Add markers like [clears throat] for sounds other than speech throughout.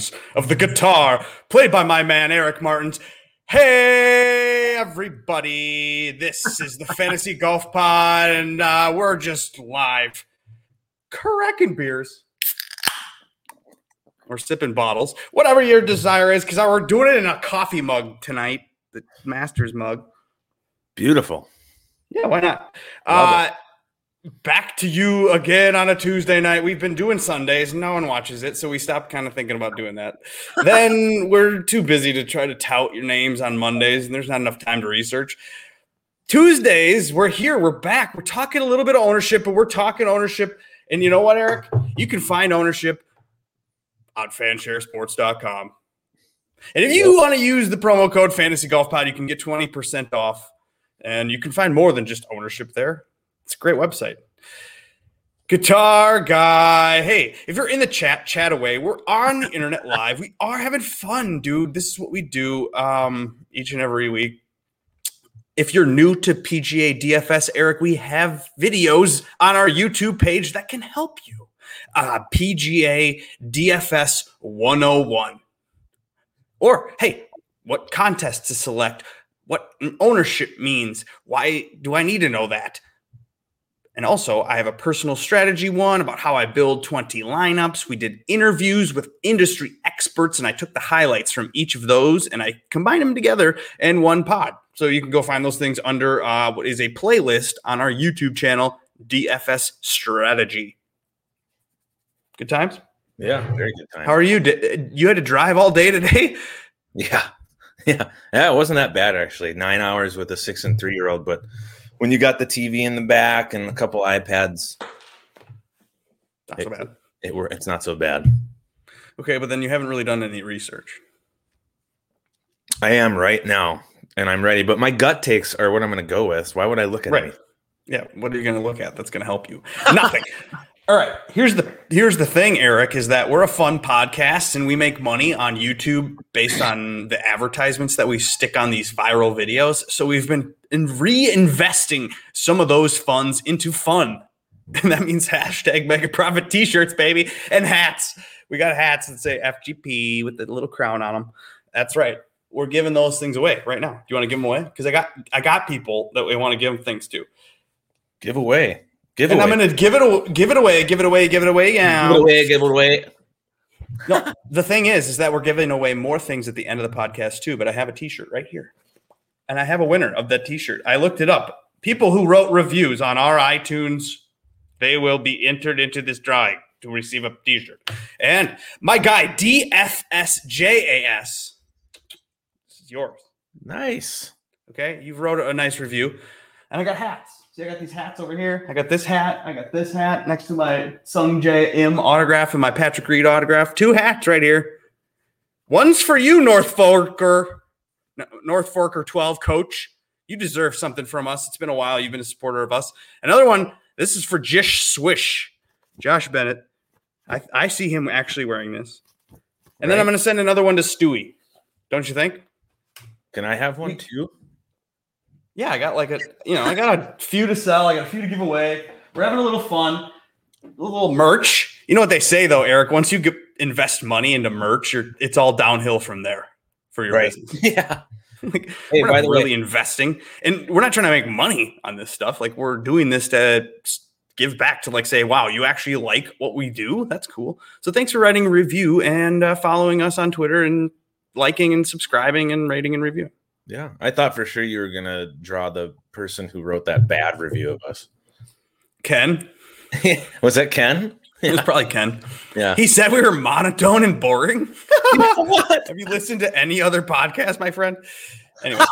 sounds of the guitar played by my man Eric Martins. Hey, everybody. This is the Fantasy Golf Pod, and uh, we're just live cracking beers. We're sipping bottles, whatever your desire is, because we're doing it in a coffee mug tonight, the Masters mug. Beautiful. Yeah, why not? Love Uh, back to you again on a Tuesday night. We've been doing Sundays. No one watches it, so we stopped kind of thinking about doing that. [laughs] then we're too busy to try to tout your names on Mondays, and there's not enough time to research. Tuesdays, we're here. We're back. We're talking a little bit of ownership, but we're talking ownership. And you know what, Eric? You can find ownership on fansharesports.com. And if you want to use the promo code Fantasy Golf Pod, you can get 20% off. And you can find more than just ownership there. It's a great website. Guitar guy. Hey, if you're in the chat, chat away. We're on the internet live. We are having fun, dude. This is what we do um, each and every week. If you're new to PGA DFS, Eric, we have videos on our YouTube page that can help you. Uh, PGA DFS 101. Or, hey, what contest to select, what ownership means. Why do I need to know that? And also, I have a personal strategy one about how I build 20 lineups. We did interviews with industry experts, and I took the highlights from each of those and I combined them together in one pod. So you can go find those things under uh, what is a playlist on our YouTube channel, DFS Strategy. Good times. Yeah, very good time. How are you? Did, you had to drive all day today? [laughs] yeah. [laughs] Yeah. Yeah, it wasn't that bad actually. 9 hours with a 6 and 3 year old, but when you got the TV in the back and a couple iPads, Not so bad. it were it's not so bad. Okay, but then you haven't really done any research. I am right now and I'm ready, but my gut takes are what I'm going to go with. Why would I look at Right. anything? Yeah, what are you going to look at that's going to help you? Nothing. [laughs] All right, here's the here's the thing, Eric, is that we're a fun podcast and we make money on YouTube based on the advertisements that we stick on these viral videos. So we've been in reinvesting some of those funds into fun. [laughs] And that means hashtag mega profit t-shirts, baby, and hats. We got hats that say FGP with the little crown on them. That's right. We're giving those things away right now. Do you want to give them away? Because I got I got people that we want to give them things to. Give away. Give And away. I'm gonna give it a, give it away, give it away, give it away. Yeah. give it away, give it away. No, the thing is, is that we're giving away more things at the end of the podcast too. But I have a T-shirt right here, and I have a winner of that T-shirt. I looked it up. People who wrote reviews on our iTunes, they will be entered into this drawing to receive a T-shirt. And my guy DFSJAS, this is yours. Nice. Okay, you wrote a nice review, and I got hats. See, I got these hats over here. I got this hat. I got this hat next to my Sungjae Im autograph and my Patrick Reed autograph. Two hats right here. One's for you, North Forker, no, North Forker twelve coach. You deserve something from us. It's been a while. You've been a supporter of us. Another one. This is for Jish Swish, Josh Bennett. I, I see him actually wearing this, and then I'm going to send another one to Stewie. Don't you think? Can I have one too? Yeah, I got like a, you know, I got a few to sell. I got a few to give away. We're having a little fun, a little merch. You know what they say though, Eric? Once you get, invest money into merch, you're, it's all downhill from there for your Right. business. [laughs] Yeah. [laughs] Like, Hey, we're not the way- really investing, and we're not trying to make money on this stuff. Like we're doing this to give back to like say, wow, you actually like what we do. That's cool. So thanks for writing a review and uh, following us on Twitter and liking and subscribing and rating and review. Yeah. I thought for sure you were gonna draw the person who wrote that bad review of us. Ken, [laughs] Was that Ken? it was probably Ken. Yeah. He said we were monotone and boring. [laughs] what? Have you listened to any other podcast, my friend? Anyway,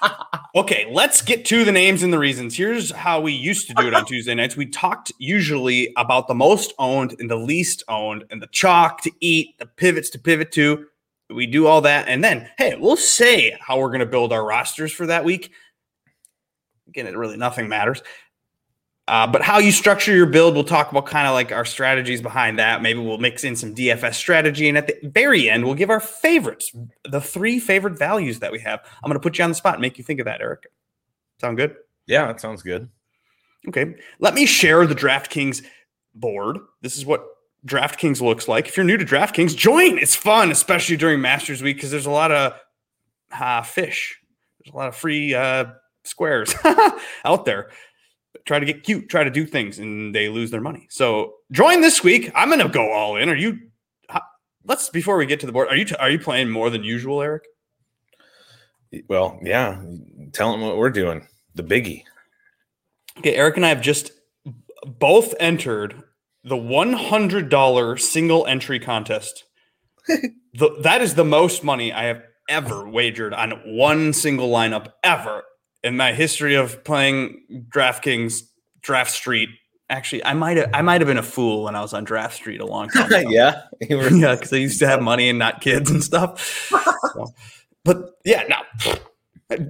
[laughs] okay, let's get to the names and the reasons. Here's how we used to do it on Tuesday nights. We talked usually about the most owned and the least owned, and the chalk to eat, the pivots to pivot to. We do all that, and then hey, we'll say how we're going to build our rosters for that week. Again, it really nothing matters. Uh, but how you structure your build, we'll talk about kind of like our strategies behind that. Maybe we'll mix in some DFS strategy. And at the very end, we'll give our favorites, the three favorite values that we have. I'm going to put you on the spot and make you think of that, Eric. Sound good? Yeah, that sounds good. Okay. Let me share the DraftKings board. This is what DraftKings looks like. If you're new to DraftKings, join. It's fun, especially during Masters Week because there's a lot of uh, fish. There's a lot of free uh, squares [laughs] out there. Try to get cute, try to do things, and they lose their money. So join this week. I'm going to go all in. Are you? Let's before we get to the board. Are you are you playing more than usual, Eric? Well, yeah. Tell them what we're doing. The biggie. Okay, Eric and I have just both entered the $100 single entry contest. [laughs] the, that is the most money I have ever wagered on one single lineup ever in my history of playing DraftKings Draft Street. Actually, I might have I might have been a fool when I was on Draft Street a long time [laughs] ago. [laughs] yeah, yeah, because I used to have money and not kids and stuff. So, but yeah, now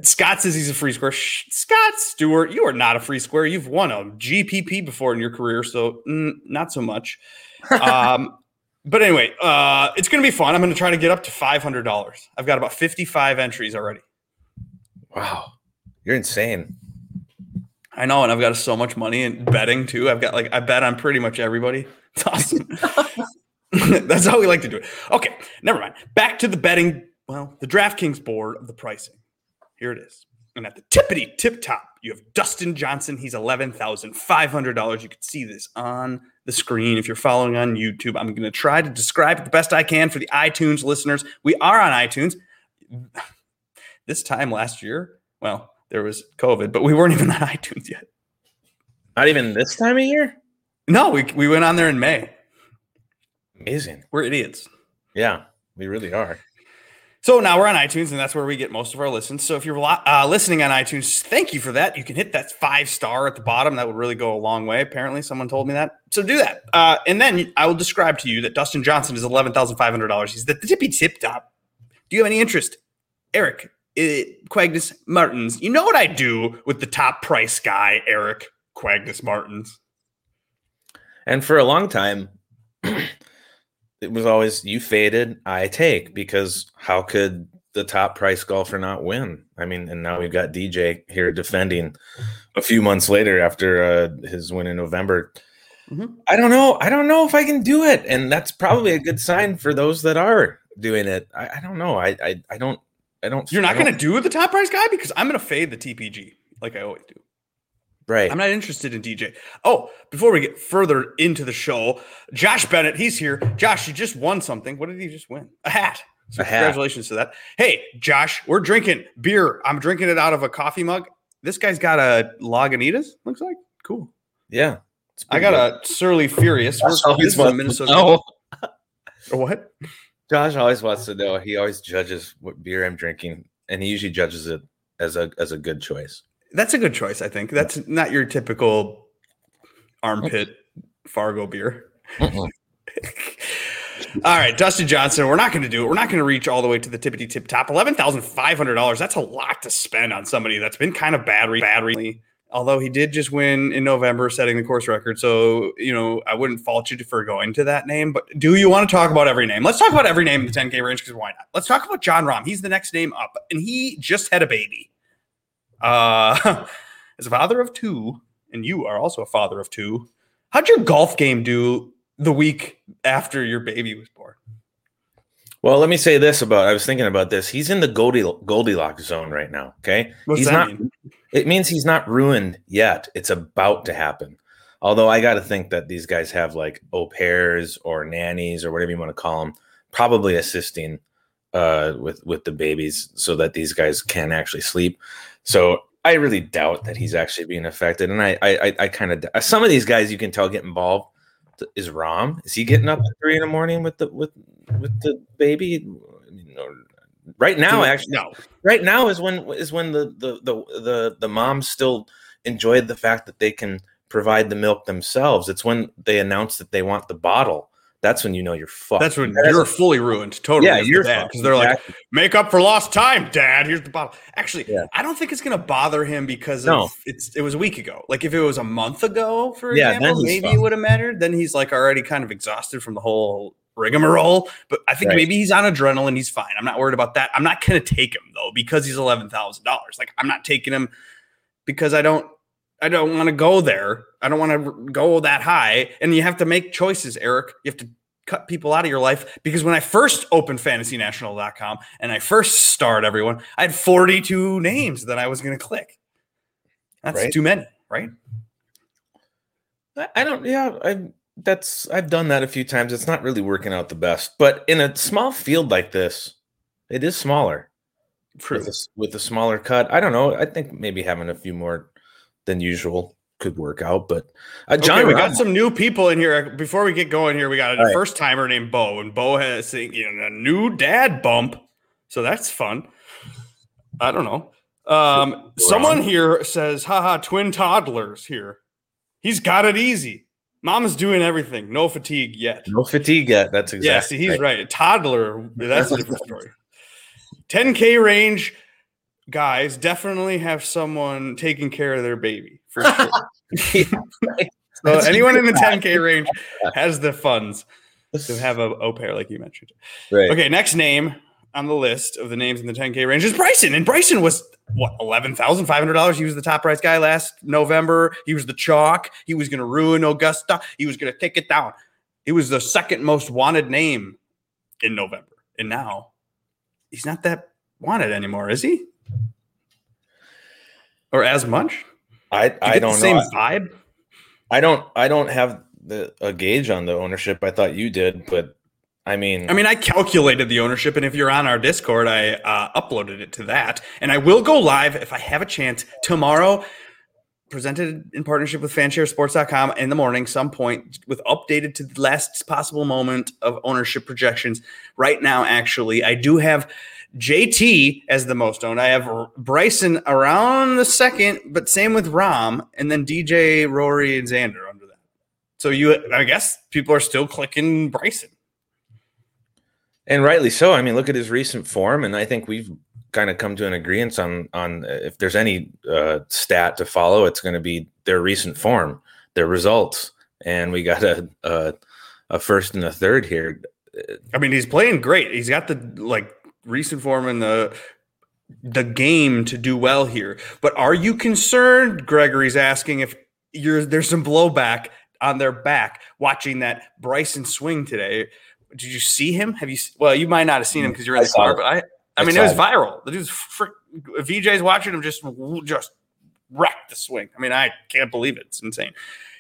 Scott says he's a free square. Scott Stewart, you are not a free square. You've won a GPP before in your career, so mm, not so much. [laughs] Um, but anyway, uh, it's going to be fun. I'm going to try to get up to $500. I've got about 55 entries already. Wow, you're insane. I know, and I've got so much money in betting too. I've got like I bet on pretty much everybody. [laughs] It's awesome. [laughs] That's how we like to do it. Okay, never mind. Back to the betting. Well, the DraftKings board of the pricing. Here it is. And at the tippity tip top, you have Dustin Johnson. He's $11,500. You can see this on the screen if you're following on YouTube. I'm going to try to describe it the best I can for the iTunes listeners. We are on iTunes. [sighs] This time last year, well, there was COVID, but we weren't even on [laughs] iTunes yet. Not even this time of year? No, we, we went on there in May. Amazing. We're idiots. Yeah, we really are. So now we're on iTunes, and that's where we get most of our listens. So if you're uh, listening on iTunes, thank you for that. You can hit that five star at the bottom. That would really go a long way. Apparently, someone told me that. So do that. Uh, and then I will describe to you that Dustin Johnson is $11,500. He's the tippy tip top. Do you have any interest? Eric, it, Quagnus Martins. You know what I do with the top price guy, Eric Quagnus Martins. And for a long time, [clears throat] it was always you faded, I take because how could the top price golfer not win? I mean, and now we've got DJ here defending a few months later after uh, his win in November. Mm-hmm. I don't know. I don't know if I can do it, and that's probably a good sign for those that are doing it. I, I don't know. I, I I don't. I don't. You're not going to do the top price guy because I'm going to fade the TPG like I always do. Right. I'm not interested in DJ. Oh, before we get further into the show, Josh Bennett, he's here. Josh, you just won something. What did he just win? A hat. So a congratulations hat. to that. Hey, Josh, we're drinking beer. I'm drinking it out of a coffee mug. This guy's got a Lagunitas, looks like. Cool. Yeah. I got good. a Surly Furious. Josh always wants Minnesota. know. [laughs] what? Josh always wants to know. He always judges what beer I'm drinking, and he usually judges it as a as a good choice. That's a good choice, I think. That's not your typical armpit Fargo beer. [laughs] all right, Dustin Johnson. We're not going to do it. We're not going to reach all the way to the tippity tip top. Eleven thousand five hundred dollars. That's a lot to spend on somebody that's been kind of bad, bad recently. Although he did just win in November, setting the course record. So you know, I wouldn't fault you for going to that name. But do you want to talk about every name? Let's talk about every name in the 10K range because why not? Let's talk about Jon Rahm. He's the next name up, and he just had a baby. Uh, [laughs] as a father of two, and you are also a father of two, how'd your golf game do the week after your baby was born? Well, let me say this about I was thinking about this. He's in the Goldie, Goldilocks zone right now. Okay. What's he's not mean? it means he's not ruined yet. It's about to happen. Although I gotta think that these guys have like au pairs or nannies or whatever you want to call them, probably assisting uh, with with the babies so that these guys can actually sleep. So I really doubt that he's actually being affected. And I, I, I kind of some of these guys you can tell get involved. Is Rahm? Is he getting up at three in the morning with the with with the baby? right now, actually, no. Right now is when is when the the the the, the moms still enjoyed the fact that they can provide the milk themselves. It's when they announce that they want the bottle that's when you know you're fucked. That's when that you're fully ruined. Totally. Yeah, you're because they're exactly. like, make up for lost time, Dad. Here's the bottle. Actually, yeah. I don't think it's gonna bother him because no. it's it was a week ago. Like if it was a month ago, for yeah, example, maybe fucked. it would have mattered. Then he's like already kind of exhausted from the whole rigmarole. But I think right. maybe he's on adrenaline. He's fine. I'm not worried about that. I'm not gonna take him though because he's eleven thousand dollars. Like I'm not taking him because I don't I don't want to go there. I don't want to go that high. And you have to make choices, Eric. You have to cut people out of your life because when I first opened fantasynational.com and I first starred everyone, I had 42 names that I was going to click. That's Right. too many, right? I- I don't. Yeah, I that's I've done that a few times. It's not really working out the best, but in a small field like this, it is smaller True. with a, s- with a smaller cut. I don't know. I think maybe having a few more than usual could work out. But uh, John, okay, we got some new people in here. Before we get going here, we got a right. first timer named Bo, and Bo has you know, a new dad bump, so that's fun. I don't know. Um, someone here says, "Haha, twin toddlers here. He's got it easy. Mama's doing everything. No fatigue yet. no fatigue yet. That's exactly. yeah, see, he's right. Toddler. That's a [laughs] different story. 10k range guys definitely have someone taking care of their baby for [laughs] sure. So That's anyone in the exactly 10k range [laughs] has the funds to have a au pair, like you mentioned. right. Okay, next name on the list of the names in the 10k range is Bryson, and Bryson was what eleven thousand five hundred dollars. He was the top price guy last November. He was the chalk. He was going to ruin Augusta. He was going to take it down. He was the second most wanted name in November, and now he's not that wanted anymore, is he? Or as much? I I don't the same know. vibe. I don't I don't have the a gauge on the ownership. I thought you did, but I mean, I mean, I calculated the ownership, and if you're on our Discord, I uh, uploaded it to that. And I will go live if I have a chance tomorrow, presented in partnership with fansharesports.com in the morning, some point, with updated to the last possible moment of ownership projections. Right now, actually, I do have JT as the most owned. I have Bryson around the second, but same with Rahm, and then DJ, Rory, and Xander under that. So you, I guess people are still clicking Bryson. and rightly so. I mean, look at his recent form, and I think we've kind of come to an agreement on on uh, if there's any uh, stat to follow, it's going to be their recent form, their results, and we got a a, a first and a third here. I mean, he's playing great. He's got the like recent form in the the game to do well here. But are you concerned? Gregory's asking if you're there's some blowback on their back watching that Bryson swing today. Did you see him? Have you? Well, you might not have seen him because you're in I the car. it. But I, I, I mean, it was it. viral. The dude's frick, VJ's watching him just just wreck the swing. I mean, I can't believe it. It's insane.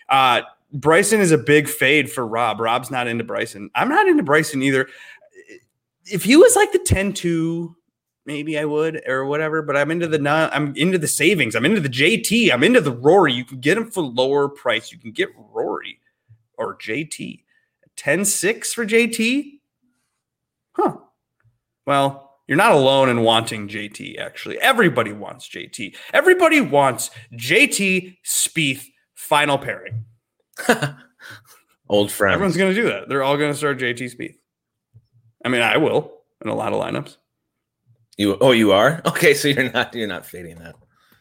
Uh, Bryson is a big fade for Rob. Rob's not into Bryson. I'm not into Bryson either. If he was like the 10-2, maybe I would or whatever, but I'm into the non, I'm into the savings. I'm into the JT. I'm into the Rory. You can get him for lower price. You can get Rory or JT. 10-6 for JT? Huh. Well, you're not alone in wanting JT, actually. Everybody wants JT. Everybody wants JT Spieth final pairing. [laughs] Old friend. Everyone's going to do that. They're all going to start JT Spieth. I mean, I will in a lot of lineups. You oh you are [laughs] okay. So you're not you're not fading that.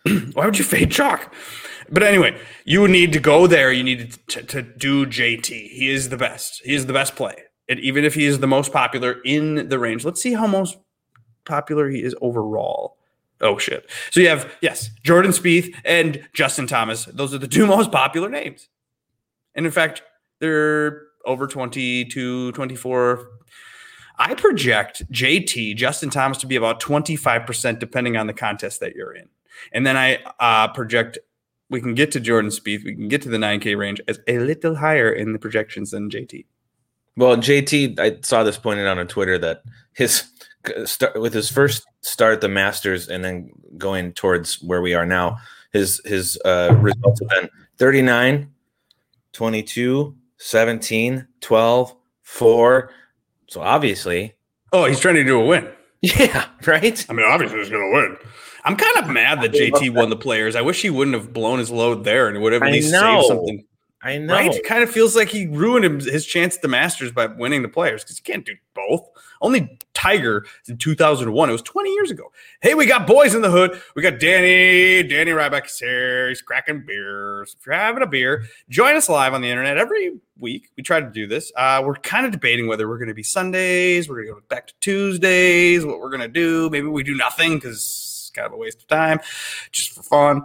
[clears throat] Why would you fade chalk? But anyway, you need to go there. You need to, to do JT. He is the best. He is the best play. And even if he is the most popular in the range, let's see how most popular he is overall. Oh shit. So you have yes, Jordan Spieth and Justin Thomas. Those are the two [laughs] most popular names. And in fact, they're over 22, 24. I project JT, Justin Thomas, to be about 25% depending on the contest that you're in. And then I uh, project we can get to Jordan Spieth, we can get to the 9K range as a little higher in the projections than JT. Well, JT, I saw this pointed out on Twitter that his start with his first start at the Masters and then going towards where we are now, his his uh, results have been 39, 22, 17, 12, 4. So obviously, Oh, he's trying to do a win. yeah, [laughs] right? I mean, obviously he's going to win. I'm kind of mad that JT won the players. I wish he wouldn't have blown his load there and would have at least know. saved something. I know. Right? It kind of feels like he ruined his chance at the Masters by winning the players because you can't do both. Only Tiger in 2001. It was 20 years ago. Hey, we got boys in the hood. We got Danny. Danny Ryback is here. He's cracking beers. If you're having a beer, join us live on the internet every week. We try to do this. Uh, we're kind of debating whether we're going to be Sundays, we're going to go back to Tuesdays, what we're going to do. Maybe we do nothing because it's kind of a waste of time, just for fun.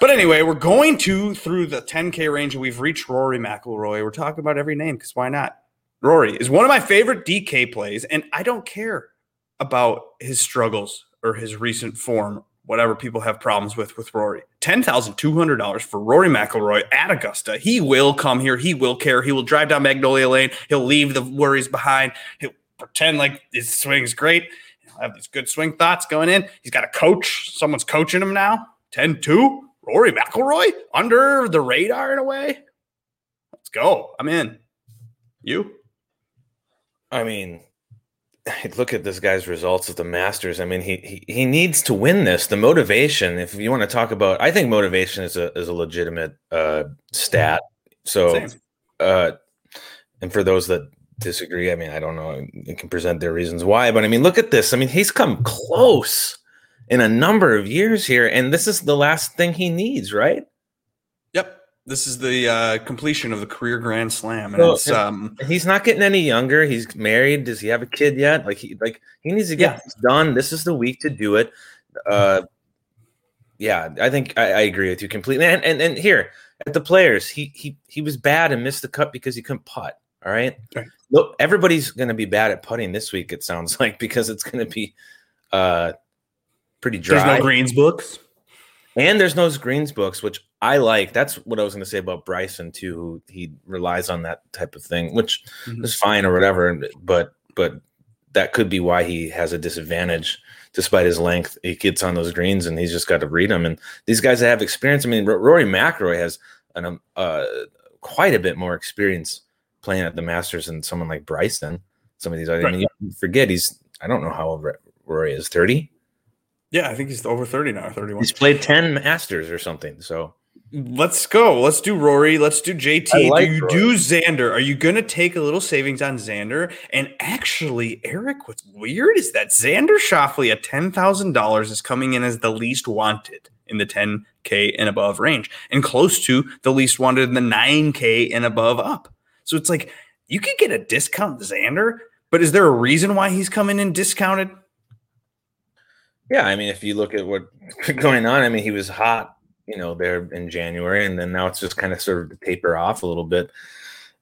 But anyway, we're going to through the 10K range and we've reached Rory McIlroy. We're talking about every name because why not? Rory is one of my favorite DK plays, and I don't care about his struggles or his recent form, whatever people have problems with with Rory. $10,200 for Rory McIlroy at Augusta. He will come here. He will care. He will drive down Magnolia Lane. He'll leave the worries behind. He'll pretend like his swing's great. He'll have these good swing thoughts going in. He's got a coach. Someone's coaching him now. 10 2. Rory McIlroy under the radar in a way. Let's go. I'm in. You? I mean, [sighs] look at this guy's results at the Masters. I mean, he, he he needs to win this. The motivation, if you want to talk about, I think motivation is a is a legitimate uh, stat. So, uh, and for those that disagree, I mean, I don't know, you can present their reasons why, but I mean, look at this. I mean, he's come close in a number of years here, and this is the last thing he needs, right? This is the uh, completion of the career Grand Slam, and it's um, he's not getting any younger. He's married. Does he have a kid yet? Like he like he needs to get yeah. this done. This is the week to do it. Uh, yeah, I think I, I agree with you completely. And, and and here at the players, he he he was bad and missed the cut because he couldn't putt. All right. right. Look, everybody's going to be bad at putting this week. It sounds [laughs] like because it's going to be uh pretty dry. There's no greens books. And there's no greens books, which I like. That's what I was going to say about Bryson too. Who he relies on that type of thing, which mm-hmm. is fine or whatever. But but that could be why he has a disadvantage, despite his length. He gets on those greens and he's just got to read them. And these guys that have experience. I mean, Rory McIlroy has an um, uh, quite a bit more experience playing at the Masters than someone like Bryson. Some of these, right. I mean, you forget he's. I don't know how old Rory is. Thirty. Yeah, I think he's over 30 now, 31. He's played 10 Masters or something. So let's go. Let's do Rory. Let's do JT. Like do you Rory. do Xander? Are you going to take a little savings on Xander? And actually, Eric, what's weird is that Xander Schauffele at $10,000 is coming in as the least wanted in the 10K and above range and close to the least wanted in the 9K and above up. So it's like you could get a discount Xander, but is there a reason why he's coming in discounted? Yeah, I mean, if you look at what's [laughs] going on, I mean, he was hot, you know, there in January, and then now it's just kind of sort of taper off a little bit.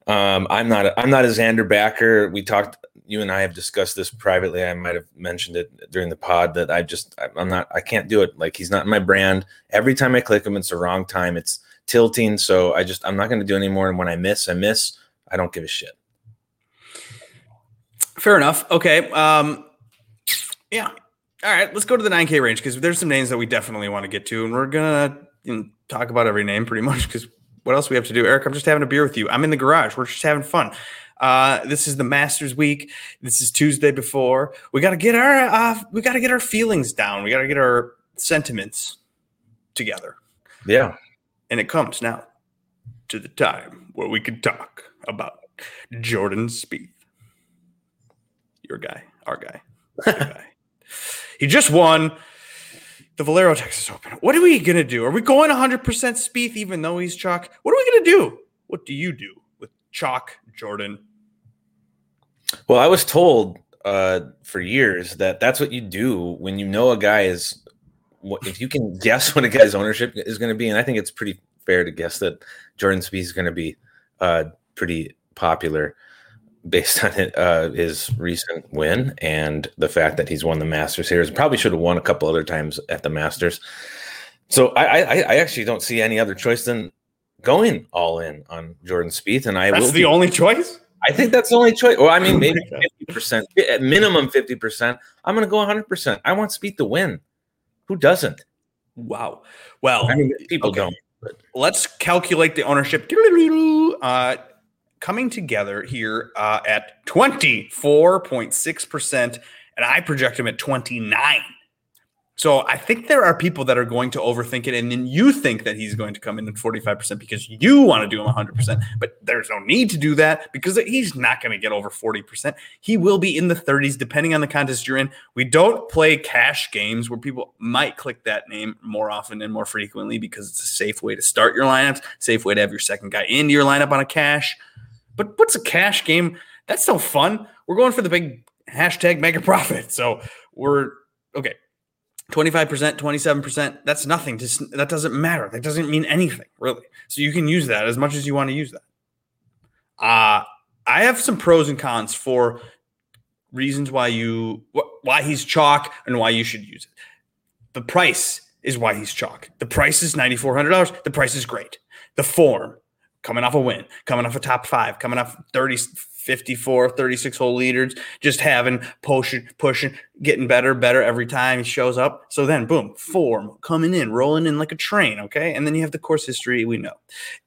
Um, I'm not, a, I'm not a Xander backer. We talked, you and I have discussed this privately. I might have mentioned it during the pod that I just, I'm not, I can't do it. Like he's not my brand. Every time I click him, it's the wrong time. It's tilting. So I just, I'm not going to do anymore. And when I miss, I miss. I don't give a shit. Fair enough. Okay. Um, yeah, all right, let's go to the 9K range because there's some names that we definitely want to get to, and we're gonna know, talk about every name pretty much because what else we have to do? Eric, I'm just having a beer with you. I'm in the garage. We're just having fun. Uh, this is the Masters week. This is Tuesday before. We got to get our uh, we got to get our feelings down. We got to get our sentiments together. Yeah, and it comes now to the time where we can talk about Jordan Spieth, your guy, our guy, [laughs] our guy. He just won the Valero Texas Open. What are we gonna do? Are we going 100% Spieth even though he's chalk? What are we gonna do? What do you do with chalk, Jordan? Well, I was told uh, for years that that's what you do when you know a guy is. If you can [laughs] guess what a guy's ownership is going to be, and I think it's pretty fair to guess that Jordan Spieth is going to be uh, pretty popular based [laughs] on it, uh, his recent win and the fact that he's won the Masters here. Probably should have won a couple other times at the Masters. So I, I, I actually don't see any other choice than going all in on Jordan Spieth, and I that's the be, only choice. I think that's the only choice. Well, I mean, [laughs] maybe fifty percent, at minimum fifty percent. I'm going to go 100. percent I want Spieth to win. Who doesn't? Wow. Well, I mean, people okay. don't. But. Let's calculate the ownership. Uh, coming together here uh, at 24.6%, and I project him at 29. So I think there are people that are going to overthink it, and then you think that he's going to come in at 45% because you want to do him 100%. But there's no need to do that because he's not going to get over 40%. He will be in the 30s depending on the contest you're in. We don't play cash games where people might click that name more often and more frequently because it's a safe way to start your lineups, safe way to have your second guy into your lineup on a cash. But what's a cash game? That's no fun. We're going for the big hashtag mega profit. So we're okay. 25%, 27%, that's nothing. That doesn't matter. That doesn't mean anything, really. So you can use that as much as you want to use that. Uh I have some pros and cons for reasons why you why he's chalk and why you should use it. The price is why he's chalk. The price is $9400. The price is great. The form coming off a win, coming off a top 5, coming off 30 54, 36 hole leaders, just having pushing, pushing, getting better, better every time he shows up. So then, boom, form coming in, rolling in like a train. Okay. And then you have the course history we know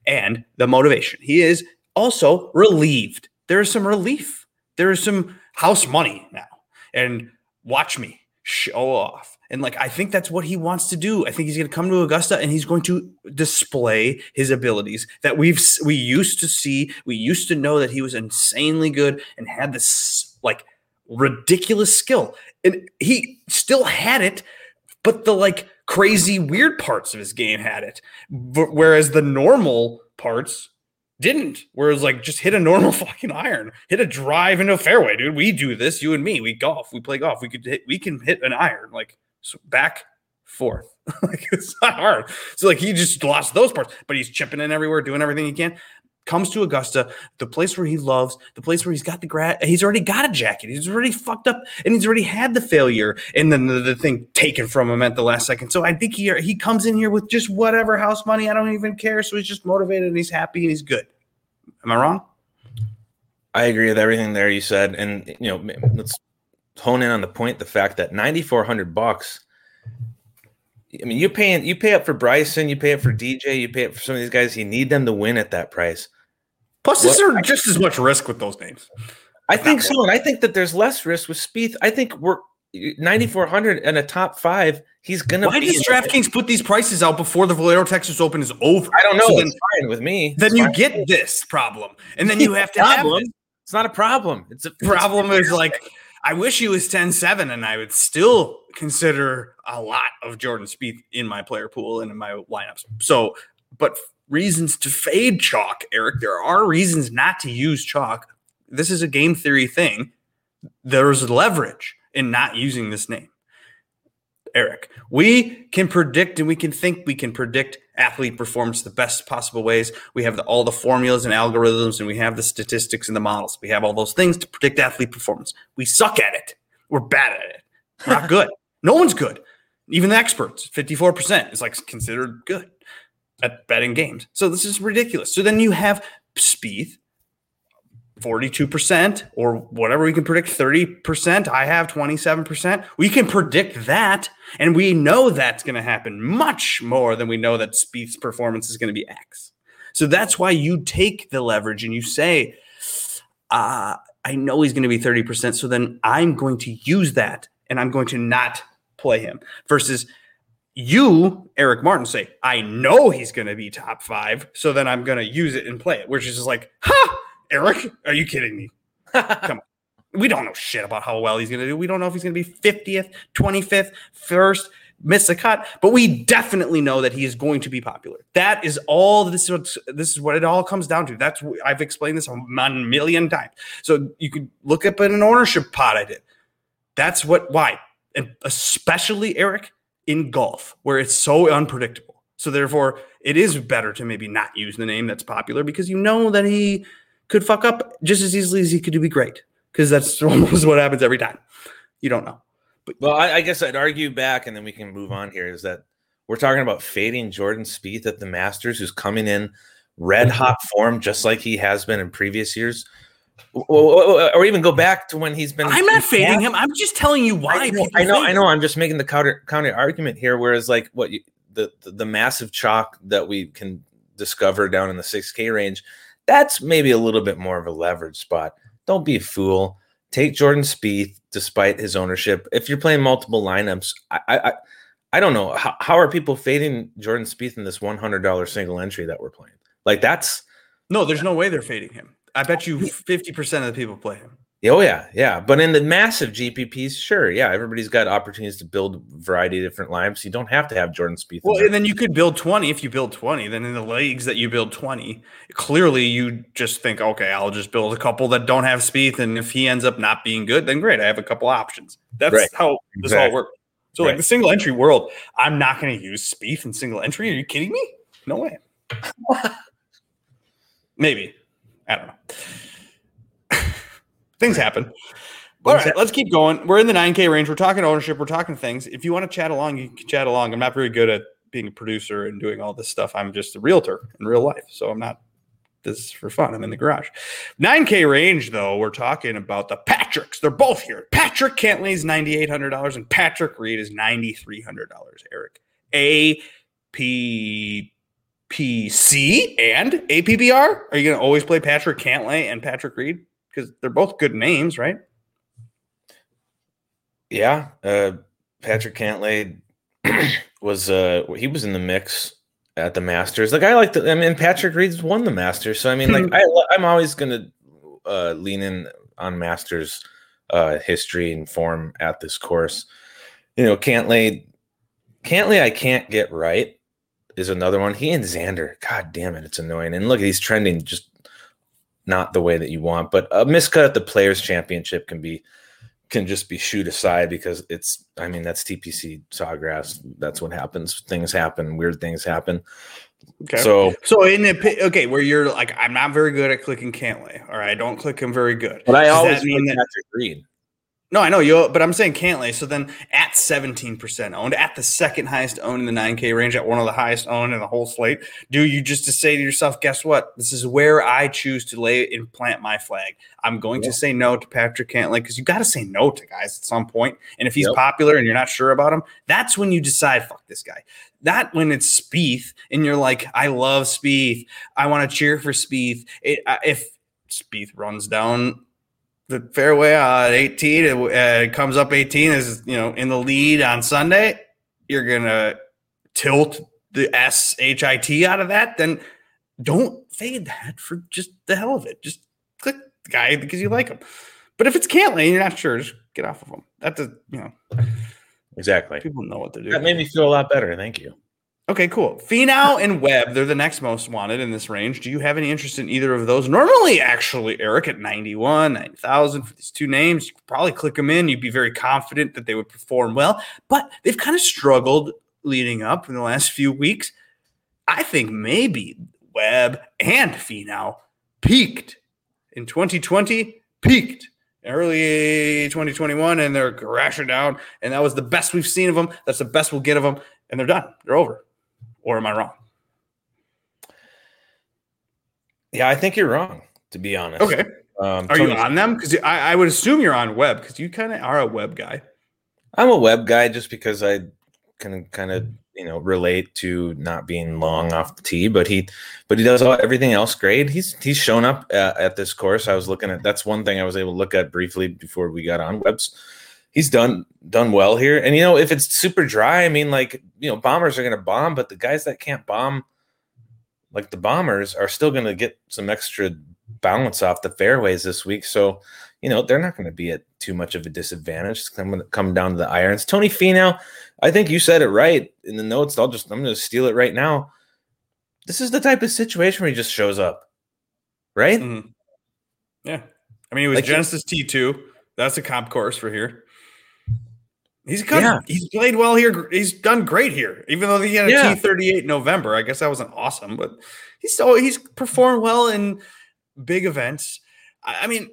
and the motivation. He is also relieved. There is some relief. There is some house money now. And watch me show off. And like I think that's what he wants to do. I think he's going to come to Augusta and he's going to display his abilities that we've we used to see. We used to know that he was insanely good and had this like ridiculous skill. And he still had it, but the like crazy weird parts of his game had it. Whereas the normal parts didn't. Whereas like just hit a normal [laughs] fucking iron, hit a drive into a fairway, dude. We do this, you and me. We golf, we play golf. We could hit, we can hit an iron like so back forth. [laughs] like it's not hard. So like he just lost those parts, but he's chipping in everywhere, doing everything he can. Comes to Augusta, the place where he loves, the place where he's got the grad. He's already got a jacket. He's already fucked up, and he's already had the failure, and then the, the thing taken from him at the last second. So I think he he comes in here with just whatever house money. I don't even care. So he's just motivated and he's happy and he's good. Am I wrong? I agree with everything there you said, and you know, let's hone in on the point: the fact that ninety four hundred bucks. I mean, you paying you pay up for Bryson, you pay it for DJ, you pay it for some of these guys. You need them to win at that price. Plus, is there just as much risk with those names? I think so, and I think that there's less risk with Spieth. I think we're 9400 and a top five. He's gonna. Why does DraftKings put these prices out before the Valero Texas Open is over? I don't know. So it's then, fine with me. Then you get this problem, and then you have to problem. have It's not a problem. It's a problem. Is like I wish he was 10-7 and I would still consider a lot of Jordan Spieth in my player pool and in my lineups. So, but reasons to fade chalk, Eric. There are reasons not to use chalk. This is a game theory thing. There's leverage in not using this name. Eric, we can predict and we can think we can predict athlete performance the best possible ways. We have the, all the formulas and algorithms, and we have the statistics and the models. We have all those things to predict athlete performance. We suck at it. We're bad at it. We're not good. [laughs] no one's good. Even the experts, 54% is like considered good at betting games. So this is ridiculous. So then you have Spieth 42% or whatever we can predict 30%. I have 27%. We can predict that. And we know that's going to happen much more than we know that Spieth's performance is going to be X. So that's why you take the leverage and you say, uh, I know he's going to be 30%. So then I'm going to use that and I'm going to not play him versus you, Eric Martin, say, I know he's going to be top five. So then I'm going to use it and play it, which is just like, ha Eric, are you kidding me? [laughs] Come on. We don't know shit about how well he's going to do. We don't know if he's going to be 50th, 25th, first, miss a cut, but we definitely know that he is going to be popular. That is all this is what, this is what it all comes down to. That's I've explained this a million times. So you could look up in an ownership pot I did. That's what why, and especially Eric in golf where it's so unpredictable. So therefore, it is better to maybe not use the name that's popular because you know that he could fuck up just as easily as he could be great because that's [laughs] almost what happens every time. You don't know. But well, I, I, guess I'd argue back, and then we can move on. Here is that we're talking about fading Jordan Spieth at the Masters, who's coming in red mm-hmm. hot form, just like he has been in previous years. Or even go back to when he's been. I'm not fading him. I'm just telling you why. I know. I know, I know. I'm just making the counter counter argument here. Whereas, like, what you, the, the the massive chalk that we can discover down in the 6K range that's maybe a little bit more of a leverage spot. Don't be a fool. Take Jordan Spieth despite his ownership. If you're playing multiple lineups, I I, I don't know how, how are people fading Jordan Spieth in this one hundred dollar single entry that we're playing. Like that's no, there's no way they're fading him. I bet you fifty percent of the people play him. Oh yeah, yeah. But in the massive GPPs, sure, yeah, everybody's got opportunities to build a variety of different lives. You don't have to have Jordan Spieth. Well, and then you could build twenty if you build twenty. Then in the leagues that you build twenty, clearly you just think, okay, I'll just build a couple that don't have Spieth, and if he ends up not being good, then great, I have a couple options. That's right. how this exactly. all works. So like the single entry world, I'm not going to use Spieth in single entry. Are you kidding me? No way. [laughs] Maybe. I don't know. Things happen. All right, let's keep going. We're in the 9K range. We're talking ownership. We're talking things. If you want to chat along, you can chat along. I'm not very good at being a producer and doing all this stuff. I'm just a realtor in real life. So I'm not this is for fun. I'm in the garage. 9K range, though, we're talking about the Patricks. They're both here. Patrick Cantlay is $9,800 and Patrick Reed is $9,300. Eric. A P P C and APBR? Are you going to always play Patrick Cantlay and Patrick Reed? Because they're both good names, right? Yeah, uh, Patrick Cantlay [clears throat] was uh, he was in the mix at the Masters. Like I like the, I mean, Patrick Reed's won the Masters, so I mean, like I, I'm always gonna uh, lean in on Masters uh, history and form at this course. You know, Cantlay, Cantlay, I can't get right is another one. He and Xander, god damn it, it's annoying. And look, he's trending just not the way that you want. But a miscut at the Players Championship can be can just be shoot aside because it's I mean that's TPC Sawgrass. That's what happens. Things happen, weird things happen. Okay. So So in the okay, where you're like, I'm not very good at clicking Cantlay, or I don't click him very good. but I Does always that mean mean that- Patrick Reed. No, I know you, but I'm saying Cantlay. So then, at 17% owned, at the second highest owned in the 9K range, at one of the highest owned in the whole slate, do you just to say to yourself, guess what? This is where I choose to lay and plant my flag. I'm going Yeah. to say no to Patrick Cantlay because you got to say no to guys at some point. And if he's Yep. popular and you're not sure about him, that's when you decide, fuck this guy. Not when it's Spieth and you're like, I love Spieth. I want to cheer for Spieth. It, uh, if Spieth runs down the fairway at 18 it, uh, it comes up 18 is you know in the lead on sunday you're gonna tilt the shit out of that then don't fade that for just the hell of it just click the guy because you like him but if it's Cantlay and you're not sure just get off of him that's a you know Exactly. people know what to do That made me feel a lot better. Thank you. Okay, cool. Finau and Webb, they're the next most wanted in this range. Do you have any interest in either of those? Normally, actually, Eric, at 91, 9,000 for these two names, you could probably click them in. You'd be very confident that they would perform well, but they've kind of struggled leading up in the last few weeks. I think maybe Webb and Finau peaked in 2020, peaked early 2021, and they're crashing down. And that was the best we've seen of them. That's the best we'll get of them. And they're done. They're over. Or am I wrong? Yeah, I think you're wrong. To be honest. Okay. Um, Are you on them? Because I, I would assume you're on Webb because you kind of are a Webb guy. I'm a Webb guy just because I can kind of you know relate to not being long off the tee, but he but he does all, everything else great. He's he's shown up uh, at this course. I was looking at that's one thing I was able to look at briefly before we got on webs. He's done done well here, and you know if it's super dry, I mean like you know bombers are going to bomb, but the guys that can't bomb, like the bombers, are still going to get some extra balance off the fairways this week. So you know, they're not going to be at too much of a disadvantage. It's going to come down to the irons. Tony Finau, I think you said it right in the notes. I'll just, I'm going to steal it right now. This is the type of situation where he just shows up, right? Mhm. Yeah. I mean, it was Like- Genesis T2. That's a comp course for here. He's got, Yeah. he's played well here. He's done great here, even though he had a Yeah. 38 November. I guess that wasn't awesome, but he's so he's performed well in big events. I, I mean,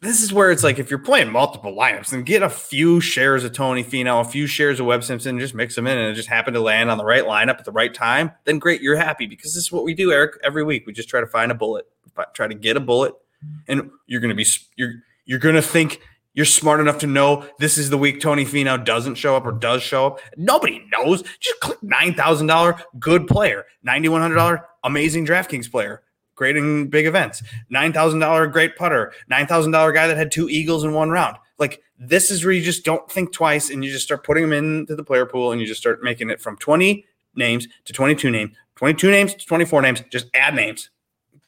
this is where it's like if you're playing multiple lineups, then get a few shares of Tony Finau, a few shares of Webb Simpson, just mix them in, and it just happened to land on the right lineup at the right time. Then great, you're happy because this is what we do, Eric. Every week, we just try to find a bullet, try to get a bullet, and you're gonna be you're you're gonna think you're smart enough to know this is the week Tony Finau doesn't show up or does show up. Nobody knows. Just click nine thousand dollar good player, ninety one hundred dollar amazing DraftKings player, great in big events, nine thousand dollar great putter, nine thousand dollar guy that had two eagles in one round. Like this is where you just don't think twice and you just start putting them into the player pool and you just start making it from twenty names to twenty two names, twenty two names to twenty four names. Just add names.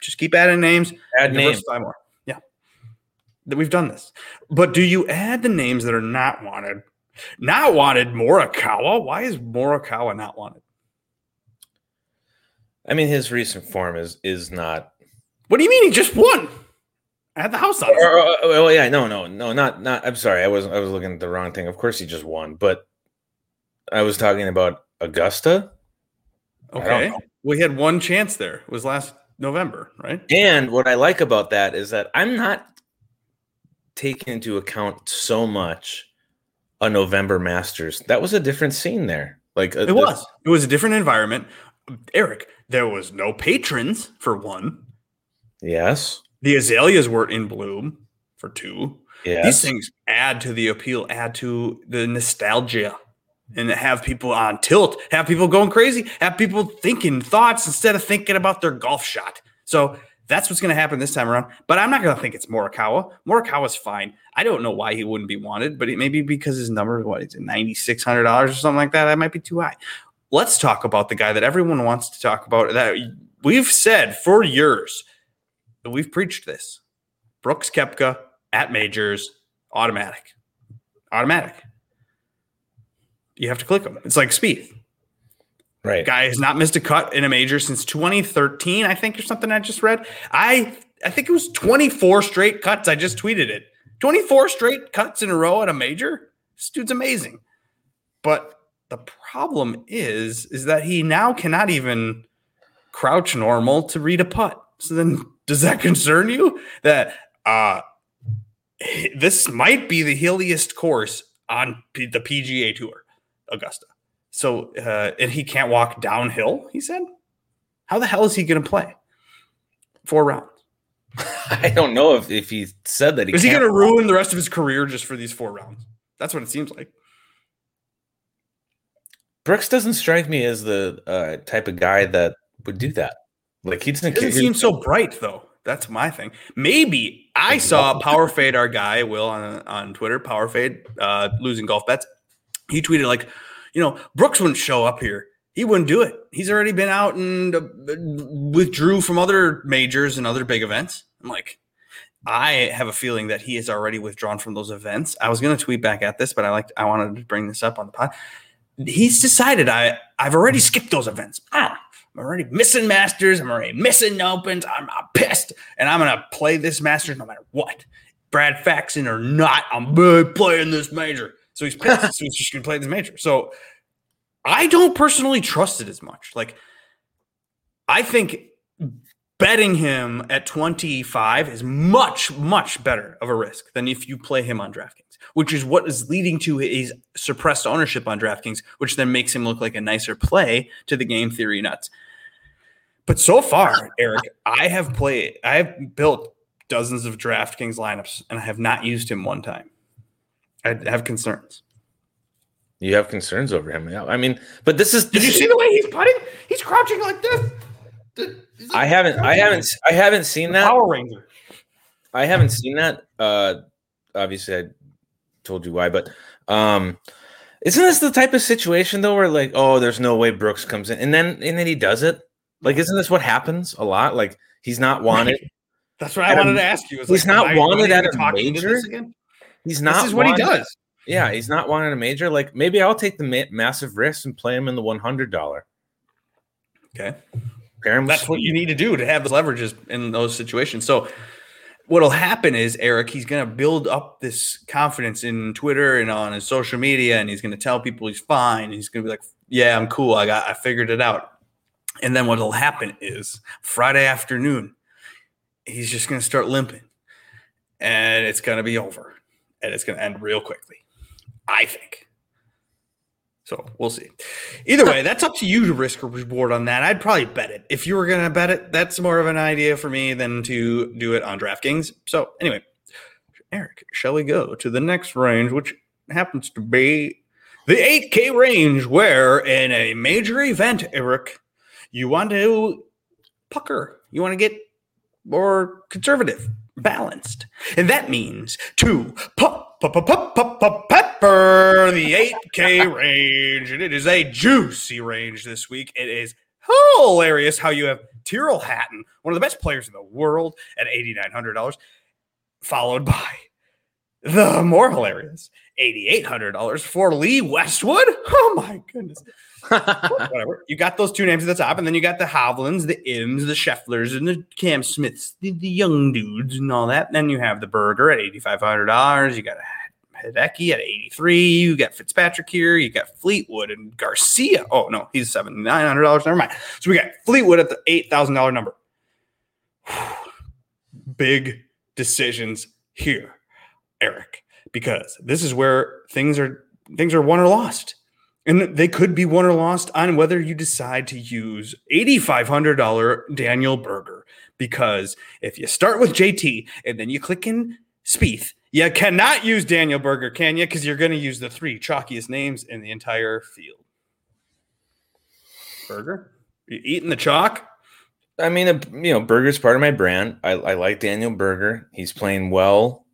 Just keep adding names Add names. more. That we've done this. But do you add the names that are not wanted? Not wanted Morikawa. Why is Morikawa not wanted? I mean, his recent form is is not. What do you mean he just won? I had the house on or- oh yeah, no, no, no, not not. I'm sorry, I was I was looking at the wrong thing. Of course, he just won, but I was talking about Augusta. Okay. We had one chance there. It was last November, right? And what I like about that is that I'm not taking into account so much a November Masters. That was a different scene there. Like uh, it was. It was a different environment. Eric, there was no patrons for one. Yes. The azaleas weren't in bloom for two. Yes. These things add to the appeal, add to the nostalgia, and have people on tilt, have people going crazy, have people thinking thoughts instead of thinking about their golf shot. So that's what's going to happen this time around. But I'm not going to think it's Morikawa. Morikawa's fine. I don't know why he wouldn't be wanted, but it may be because his number, what is it, ninety six hundred dollars or something like that. That might be too high. Let's talk about the guy that everyone wants to talk about. That we've said for years, we've preached this. Brooks Koepka at majors, automatic, automatic. You have to click them. It's like Spieth. Right. Guy has not missed a cut in a major since 2013, I think, or something. I just read. I I think it was 24 straight cuts. I just tweeted it. 24 straight cuts in a row at a major. This dude's amazing. But the problem is, is that he now cannot even crouch normal to read a putt. So then, [laughs] does that concern you that uh this might be the hilliest course on P- the PGA Tour, Augusta? So, uh, and he can't walk downhill. He said, "How the hell is he going to play four rounds? [laughs] I don't know if, if he said that he Is he going to ruin the rest of his career just for these four rounds? That's what it seems like. Brooks doesn't strike me as the uh, type of guy that would do that. Like he doesn't, It doesn't seem so bright though. That's my thing. Maybe I saw [laughs] Power Fade, our guy Will on on Twitter, Power Fade, uh, losing golf bets. He tweeted like, you know, Brooks wouldn't show up here. He wouldn't do it. He's already been out and uh, withdrew from other majors and other big events. I'm like, I have a feeling that he is already withdrawn from those events. I was going to tweet back at this, but I like I wanted to bring this up on the pod. He's decided I I've already skipped those events. Ah, I'm already missing Masters. I'm already missing Opens. I'm, I'm pissed, and I'm gonna play this Masters no matter what. Brad Faxon or not, I'm playing this major. So he's pissed. so he's just gonna play this major. So I don't personally trust it as much. Like I think betting him at 25 is much, much better of a risk than if you play him on DraftKings, which is what is leading to his suppressed ownership on DraftKings, which then makes him look like a nicer play to the game theory nuts. But so far, Eric, I have played, I have built dozens of DraftKings lineups and I have not used him one time. I have concerns. You have concerns over him. Yeah. I mean, but this is. Did you see the way he's putting? He's crouching like this. Like I haven't. I haven't. I haven't seen that. Power Ranger. I haven't seen that. Uh, obviously, I told you why, but um, isn't this the type of situation though, where like, oh, there's no way Brooks comes in, and then and then he does it? Like, isn't this what happens a lot? Like, he's not wanted. [laughs] That's what I wanted to ask you. He's like, not wanted at a talking into major? again? He's not. This is what he does. Yeah, he's not wanting a major. Like, maybe I'll take the ma- massive risk and play him in the one hundred dollar. Okay. Pair That's what you need to do to have the leverages in those situations. So what'll happen is Eric, he's gonna build up this confidence in Twitter and on his social media, and he's gonna tell people he's fine. He's gonna be like, Yeah, I'm cool. I got I figured it out. And then what'll happen is Friday afternoon, he's just gonna start limping. And it's gonna be over. And it's gonna end real quickly. I think. So we'll see. Either way, that's up to you to risk or reward on that. I'd probably bet it. If you were going to bet it, that's more of an idea for me than to do it on DraftKings. So anyway, Eric, shall we go to the next range, which happens to be the 8K range, where in a major event, Eric, you want to pucker, you want to get more conservative, balanced, and that means to pop, pop, pop, pop, pop, pepper the 8K [laughs] range, and it is a juicy range this week. It is hilarious how you have Tyrrell Hatton, one of the best players in the world, at $8,900, followed by the more hilarious $8,800 for Lee Westwood. [laughs] Oh my goodness. [laughs] Whatever. You got those two names at the top, and then you got the Hovlands, the Ims, the Schefflers, and the Cam Smiths, the, the young dudes, and all that. Then you have the Berger at $8,500. You got Hideki at 83. You got Fitzpatrick here. You got Fleetwood and Garcia. Oh, no, he's $7,900. Never mind. So we got Fleetwood at the $8,000 number. [sighs] Big decisions here, Eric, because this is where things are things are won or lost. And they could be won or lost on whether you decide to use $8,500 Daniel Berger. Because if you start with JT and then you click in Spieth, you cannot use Daniel Berger, can you? Because you're going to use the three chalkiest names in the entire field. Berger? you eating the chalk? I mean, you know, Berger's part of my brand. I, I like Daniel Berger. He's playing well.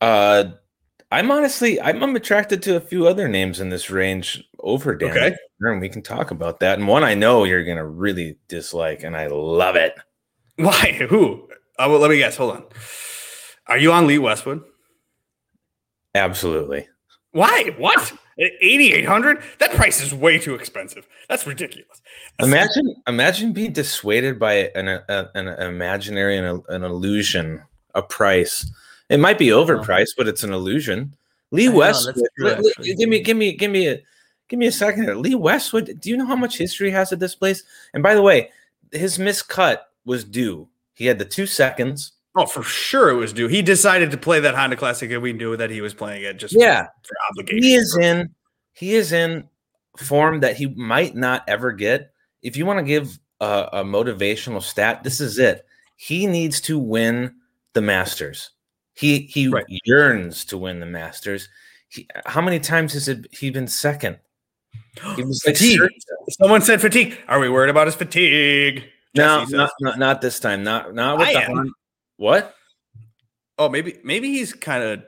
Uh, I'm honestly, I'm, I'm attracted to a few other names in this range over Daniel. Okay. And we can talk about that. And one I know you're gonna really dislike, and I love it. [laughs] Why? Who? Uh, well, let me guess. Hold on. Are you on Lee Westwood? Absolutely. Why? What? Eighty eight hundred? That price is way too expensive. That's ridiculous. That's- Imagine, imagine being dissuaded by an, a, an imaginary and an illusion, a price. It might be overpriced, but it's an illusion. Lee Westwood, that's true, li- li- actually. give me, give me, give me a, give me a second. Here. Lee Westwood. Do you know how much history has at this place? And by the way, his miscut was due. He had the two seconds. Oh, for sure it was due. He decided to play that Honda Classic, and we knew that he was playing it just Yeah, for obligation. he is in he is in form that he might not ever get if you want to give a, a motivational stat this is it he needs to win the masters he he Right. yearns to win the masters he, how many times has it, he been second he was Fatigue. certain- Someone said fatigue. Are we worried about his fatigue? no not, not not this time not not with I the. What Oh, maybe maybe he's kind of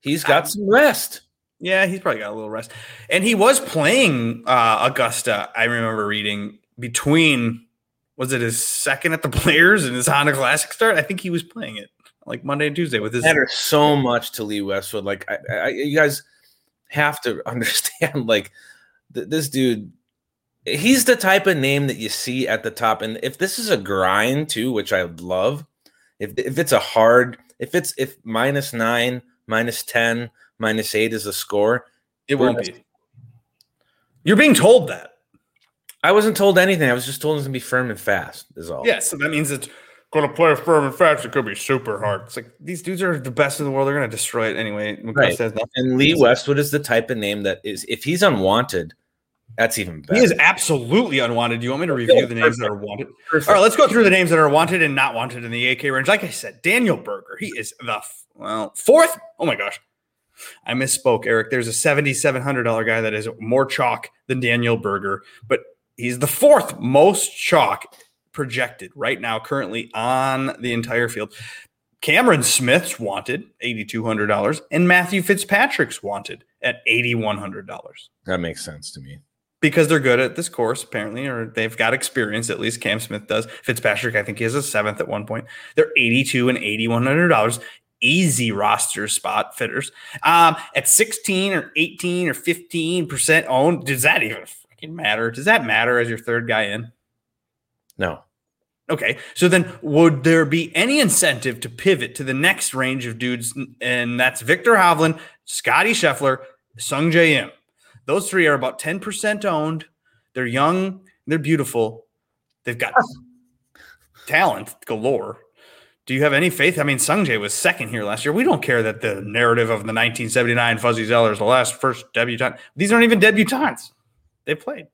he's got some rest yeah, he's probably got a little rest. And he was playing uh Augusta, I remember reading between was it his second at the [laughs] players and his Honda Classic start? I think he was playing it like Monday and Tuesday with his matters so much to Lee Westwood. Like, I, I, you guys have to [laughs] understand, like, th- this dude, he's the type of name that you see at the top. And if this is a grind too, which I love, if if it's a hard, if it's if minus nine, minus ten, minus eight is a score, it won't be. You're being told that. I wasn't told anything. I was just told it's gonna be firm and fast. Is all. Yeah, so that means it's going to play a firm and fast. It could be super hard. It's like these dudes are the best in the world. They're going to destroy it anyway. Right. Augusta. And Lee Westwood is the type of name that is, if he's unwanted, that's even better. He is absolutely unwanted. Do you want me to review the names that are wanted? Perfect. All right, let's go through the names that are wanted and not wanted in the AK range. Like I said, Daniel Berger. He is the f- well fourth. Oh my gosh, I misspoke, Eric. There's a seventy-seven hundred dollar guy that is more chalk than Daniel Berger, but he's the fourth most chalk projected right now, currently on the entire field. Cameron Smith's wanted eighty-two hundred dollars, and Matthew Fitzpatrick's wanted at eighty-one hundred dollars That makes sense to me. because they're good at this course, apparently, or they've got experience. At least Cam Smith does. Fitzpatrick, I think he has a seventh at one point. They're eighty-two and eighty-one hundred dollars. Easy roster spot fitters. Um, at sixteen or eighteen or fifteen percent owned. Does that even freaking matter? Does that matter as your third guy in? No. Okay, so then would there be any incentive to pivot to the next range of dudes? And that's Viktor Hovland, Scotty Scheffler, Sungjae Im. Those three are about 10% owned. They're young, they're beautiful, they've got [laughs] talent galore. Do you have any faith? I mean, Sungjae was second here last year. We don't care that the narrative of the 1979 Fuzzy Zoeller is the last first debutante. These aren't even debutantes. They played.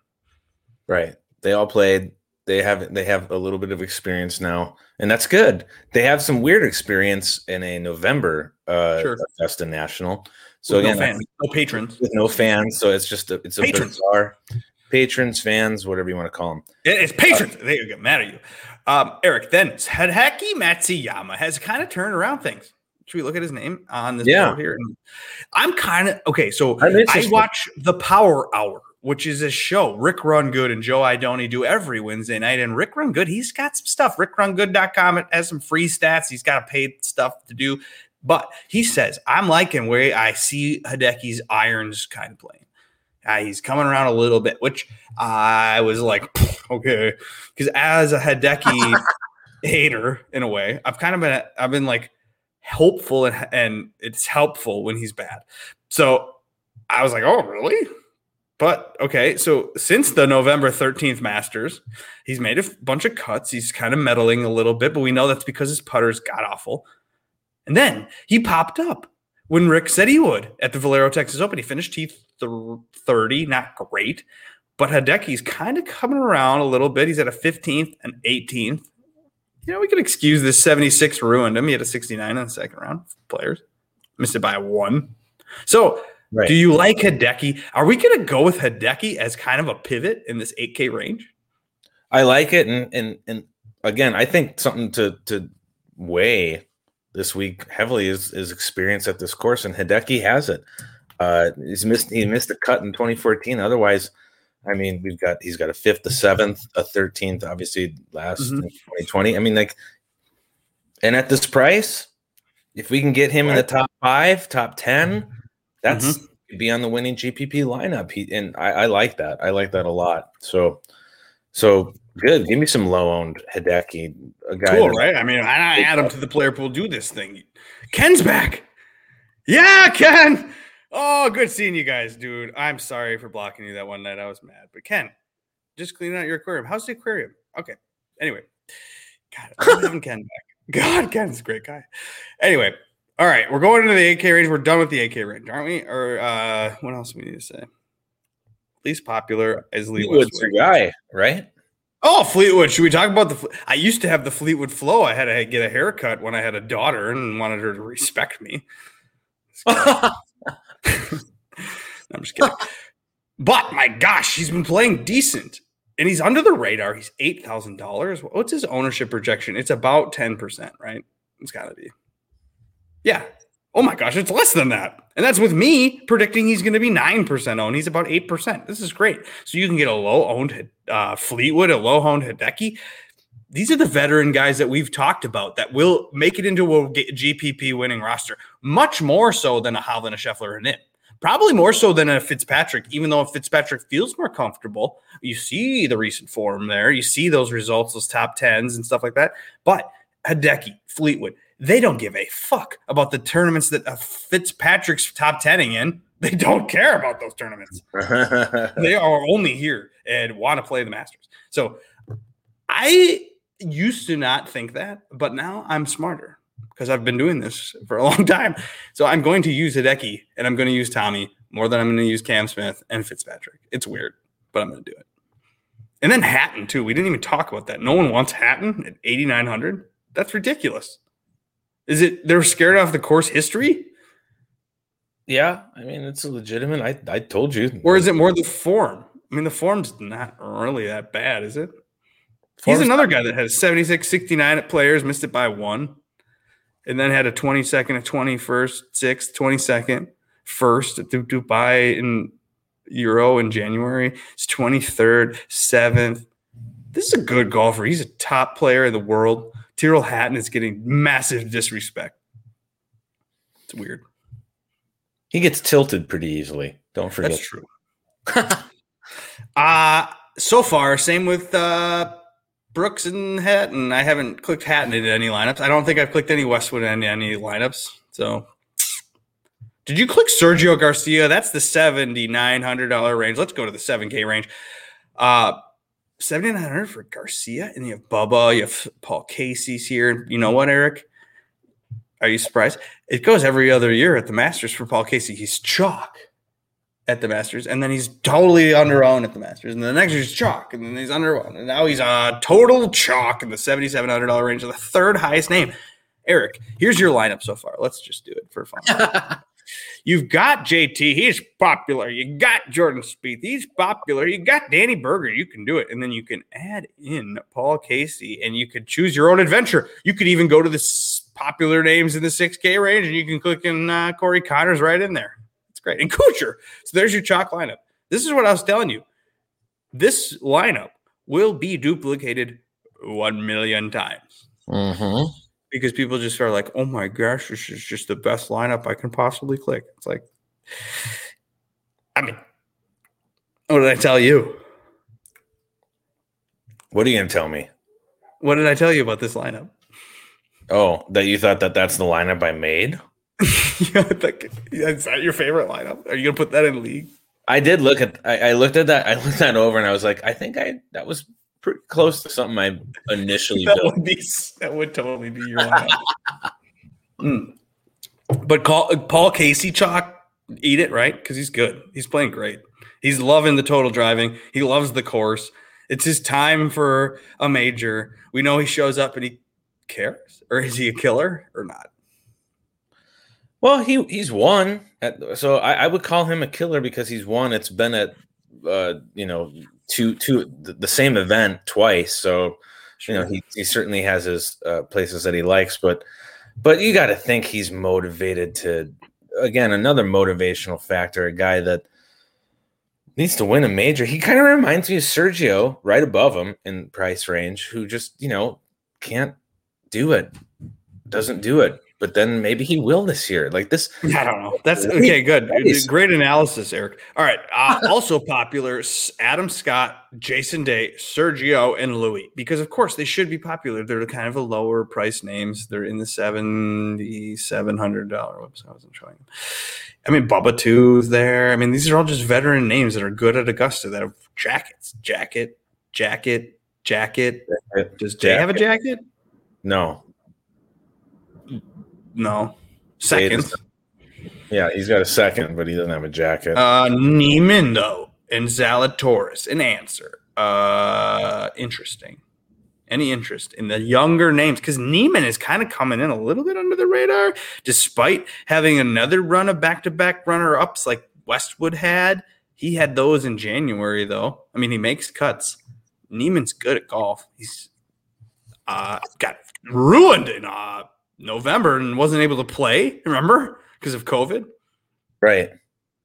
Right. They all played. They have they have a little bit of experience now, and that's good. They have some weird experience in a November uh Sure. Augusta National. So With again, no fans, no patrons. with no fans, so it's just a, it's a Patrons. bizarre patrons, fans, whatever you want to call them. It's patrons. They get mad at you. Um, Eric, then Hideki Matsuyama has kind of turned around things. Should we look at his name on this Yeah. board here? I'm kind of okay. So I'm watch the Power Hour, which is a show Rick Run Good and Joe Idoni do every Wednesday night. And Rick Run Good, he's got some stuff. RickRunGood.com has some free stats. He's got paid stuff to do. But he says, I'm liking where I see Hideki's irons kind of playing. Uh, he's coming around a little bit, which I was like, [laughs] okay, because as a Hideki [laughs] hater in a way, I've kind of been I've been like hopeful and, and it's helpful when he's bad. So I was like, oh, really? But okay, so since the November 13th Masters, he's made a bunch of cuts. He's kind of meddling a little bit, but we know that's because his putter's got awful. And then he popped up when Rick said he would at the Valero Texas Open. He finished T30, not great, but Hideki's kind of coming around a little bit. He's at a 15th and 18th. You know, we could excuse this 76 ruined him. He had a 69 in the second round players. Missed it by one. So right. do you like Hideki? Are we going to go with Hideki as kind of a pivot in this 8K range? I like it. And, and, and again, I think something to, to weigh this week heavily is, is experience at this course, and Hideki has it. Uh, he's missed he missed a cut in 2014. Otherwise, I mean, we've got he's got a fifth, a seventh, a thirteenth, obviously last mm-hmm. in 2020. I mean, like, and at this price, if we can get him in the top five, top ten, that's mm-hmm. be on the winning GPP lineup. He and I, I like that. I like that a lot. So, so Good. Give me some low owned Hideki. A guy cool, right? I mean, I add him to the player pool. Do this thing. Ken's back. Yeah, Ken. Oh, good seeing you guys, dude. I'm sorry for blocking you that one night. I was mad, but Ken, just cleaning out your aquarium. How's the aquarium? Okay. Anyway, God, I'm [laughs] having Ken back. God, Ken's a great guy. Anyway, all right, we're going into the 8K range. We're done with the 8K range, aren't we? Or uh, what else do we need to say? Least popular is Lee Westwood. your guy, right? Oh, Fleetwood. Should we talk about the? I used to have the Fleetwood flow. I had to get a haircut when I had a daughter and wanted her to respect me. [laughs] I'm just kidding. but my gosh, he's been playing decent, and he's under the radar. He's eight thousand dollars. What's his ownership projection? It's about ten percent, right? It's got to be. Yeah, Oh my gosh, it's less than that. And that's with me predicting he's going to be 9% owned. He's about 8%. This is great. So you can get a low owned uh, Fleetwood, a low owned Hideki. These are the veteran guys that we've talked about that will make it into a GPP winning roster, much more so than a Hovland, a Scheffler, and it. Probably more so than a Fitzpatrick, even though Fitzpatrick feels more comfortable. You see the recent form there. You see those results, those top tens and stuff like that. But Hideki, Fleetwood, they don't give a fuck about the tournaments that uh, Fitzpatrick's top tening in. They don't care about those tournaments. [laughs] they are only here and want to play the Masters. So I used to not think that, but now I'm smarter because I've been doing this for a [laughs] long time. So I'm going to use Hideki and I'm going to use Tommy more than I'm going to use Cam Smith and Fitzpatrick. It's weird, but I'm going to do it. And then Hatton too. We didn't even talk about that. No one wants Hatton at 8,900. That's ridiculous. Is it they're scared off the course history? Yeah, I mean it's legitimate. I I told you. Or is it more the form? I mean the form's not really that bad, is it? Form's He's another guy that has 76, 69 at players, missed it by one, and then had a 22nd, a 21st, 6th, 22nd, first at Dubai in Euro in January. It's 23rd, 7th. This is a good golfer. He's a top player in the world. Tyrrell Hatton is getting massive disrespect. It's weird. He gets tilted pretty easily. Don't forget. That's true. uh so far, same with uh Brooks and Hatton. I haven't clicked Hatton in any lineups. I don't think I've clicked any Westwood in any lineups. So did you click Sergio Garcia? That's the $7,900 range. Let's go to the 7K range. Uh, 7,900 for Garcia, and you have Bubba, you have Paul Casey's here. You know what, Eric? Are you surprised? It goes every other year at the Masters for Paul Casey. He's chalk at the Masters, and then he's totally under own at the Masters, and the next year he's chalk, and then he's under own, and now he's a total chalk in the seventy-seven hundred dollar range, of the third highest name. Eric, here's your lineup so far. Let's just do it for fun. [laughs] You've got JT, he's popular. You got Jordan Spieth, he's popular. You got Danny Berger, you can do it. And then you can add in Paul Casey and you could choose your own adventure. You could even go to the popular names in the 6K range and you can click in uh, Corey Conners right in there. It's great. And Kuchar. So there's your chalk lineup. This is what I was telling you. This lineup will be duplicated 1 million times. Mm-hmm because people just are like, oh my gosh, this is just the best lineup I can possibly click. It's like, I mean, what did I tell you? What are you going to tell me? What did I tell you about this lineup? Oh, that you thought that that's the lineup I made? [laughs] yeah, like, is that your favorite lineup? Are you gonna put that in league? I did look at. I, I looked at that. I looked that over, and I was like, I think I that was pretty close to something I initially that built. would be that would totally be your lineup. Mm. But call, Paul Casey chalk, eat it right because he's good. He's playing great. He's loving the total driving. He loves the course. It's his time for a major. We know he shows up and he cares, or is he a killer or not? Well, he he's won, at, so I, I would call him a killer because he's won. It's been at uh, you know two two the, same event twice, so you know he, he certainly has his uh, places that he likes, but but you got to think he's motivated to again another motivational factor, a guy that needs to win a major. He kind of reminds me of Sergio, right above him in price range, who just you know can't do it, doesn't do it. But then maybe he will this year. Like this, [laughs] I don't know. That's okay. Good, great analysis, Eric. All right. Uh, [laughs] also popular: Adam Scott, Jason Day, Sergio, and Louis. Because of course they should be popular. They're kind of a lower price names. They're in the seventy seven hundred dollar. Whoops, I wasn't showing them. I mean, Bubba Two's there. I mean, these are all just veteran names that are good at Augusta. That have jackets, jacket, jacket, jacket. Does Jay have a jacket? No, no. Second. Yeah, he's got a second, but he doesn't have a jacket. Uh though, and Zalatoris. An answer. Uh interesting. Any interest in the younger names? Because Niemann is kind of coming in a little bit under the radar, despite having another run of back-to-back runner-ups like Westwood had. He had those in January, though. I mean, he makes cuts. Niemann's good at golf. He's uh, got ruined in uh, November and wasn't able to play, remember? Because of COVID. Right.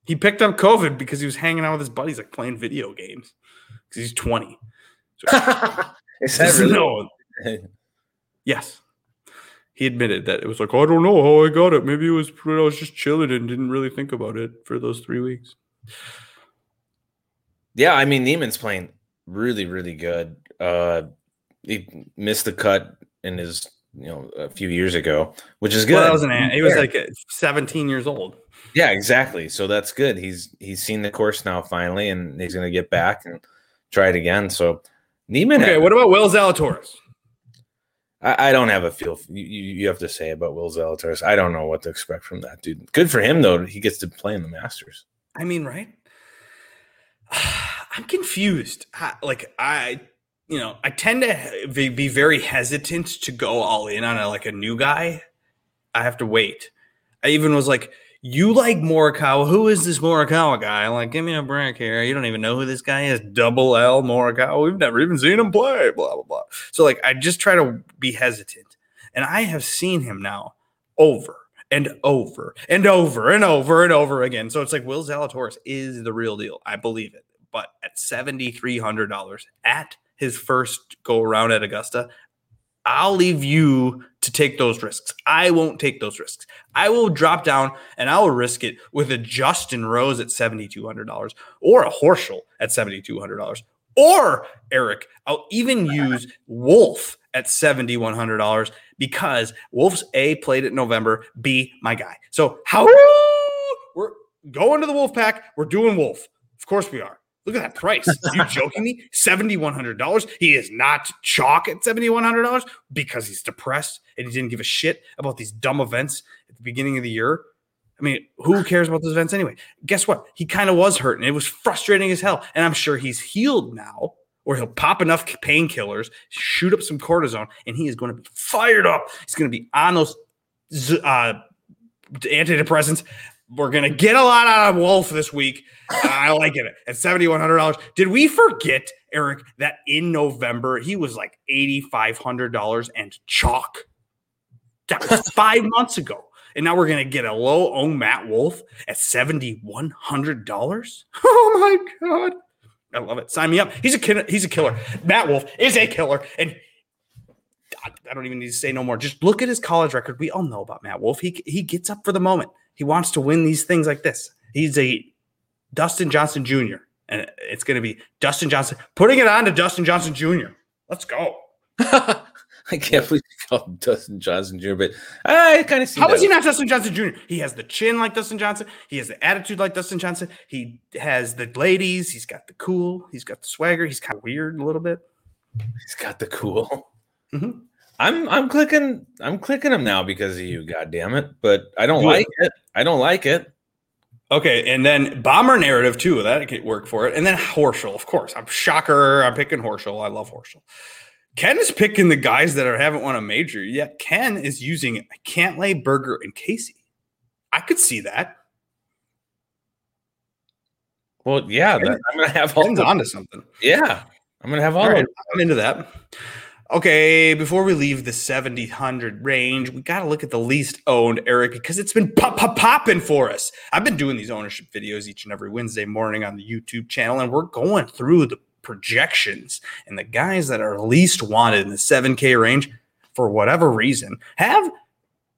He picked up COVID because he was hanging out with his buddies, like playing video games. Because he's 20. So, [laughs] Is that [laughs] really? No. [laughs] yes. He admitted that it was like, oh, I don't know how I got it. Maybe it was I was just chilling and didn't really think about it for those three weeks. Yeah, I mean Niemann's playing really, really good. Uh he missed the cut in his you know a few years ago, which is good. Well, that was an he was like uh, 17 years old. Yeah, exactly. So that's good. He's he's seen the course now finally, and he's going to get back and try it again. So Niemann. Okay, had, what about Will Zalatoris? I, I don't have a feel. You, you have to say about Will Zalatoris. I don't know what to expect from that dude. Good for him though. He gets to play in the Masters. I mean, right? [sighs] I'm confused. Like I you know, I tend to be very hesitant to go all in on a, like a new guy. I have to wait. I even was like, "You like Morikawa? Who is this Morikawa guy?" I'm like, "Give me a break here. You don't even know who this guy is. Double L Morikawa. We've never even seen him play." Blah blah blah. So like, I just try to be hesitant, and I have seen him now over and over and over and over and over again. So it's like Will Zalatoris is the real deal. I believe it. But at seventy three hundred dollars at his first go around at Augusta, I'll leave you to take those risks. I won't take those risks. I will drop down and I will risk it with a Justin Rose at $7,200 or a Horschel at $7,200 or Eric. I'll even [laughs] use Wolff at $7,100 because Wolff's A played it November, B, my guy. So, how we're going to the Wolf pack, we're doing Wolff. Of course we are. Look at that price. Are you [laughs] joking me? $7,100. He is not chalk at $7,100 because he's depressed and he didn't give a shit about these dumb events at the beginning of the year. I mean, who cares about those events anyway? Guess what? He kind of was hurt and it was frustrating as hell. And I'm sure he's healed now, or he'll pop enough painkillers, shoot up some cortisone, and he is going to be fired up. He's going to be on those uh, antidepressants we're gonna get a lot out of Wolff this week. Uh, I like it at seventy one hundred dollars. Did we forget, Eric, that in November he was like eighty five hundred dollars and chalk? That was [laughs] five months ago, and now we're gonna get a low owned Matt Wolff at seventy one hundred dollars. [laughs] Oh my god, I love it. Sign me up. He's a killer. He's a killer. Matt Wolff is a killer, and I don't even need to say no more. Just look at his college record. We all know about Matt Wolff. He he gets up for the moment. He wants to win these things like this. He's a Dustin Johnson Jr. And it's going to be Dustin Johnson putting it on to Dustin Johnson Jr. Let's go. [laughs] I can't believe he called him Dustin Johnson Jr., but I kind of see. How that. is he not Dustin Johnson Jr.? He has the chin like Dustin Johnson. He has the attitude like Dustin Johnson. He has the ladies. He's got the cool. He's got the swagger. He's kind of weird a little bit. He's got the cool. Mhm. I'm I'm clicking I'm clicking him now because of you. God damn it! But I don't Do like it. I don't like it. Okay, and then bomber narrative too. That could work for it. And then Horschel, of course. I'm shocker. I'm picking Horschel. I love Horschel. Ken is picking the guys that are, haven't won a major yet. Ken is using Cantlay, Berger, and Casey. I could see that. Well, yeah, that, I'm gonna have all. Ken's The, onto something. yeah, I'm gonna have all. All right, I'm into that. Okay, before we leave the 70 range, we got to look at the least owned, Eric, because it's been pop, pop, popping for us. I've been doing these ownership videos each and every Wednesday morning on the YouTube channel, and we're going through the projections. And the guys that are least wanted in the 7K range, for whatever reason, have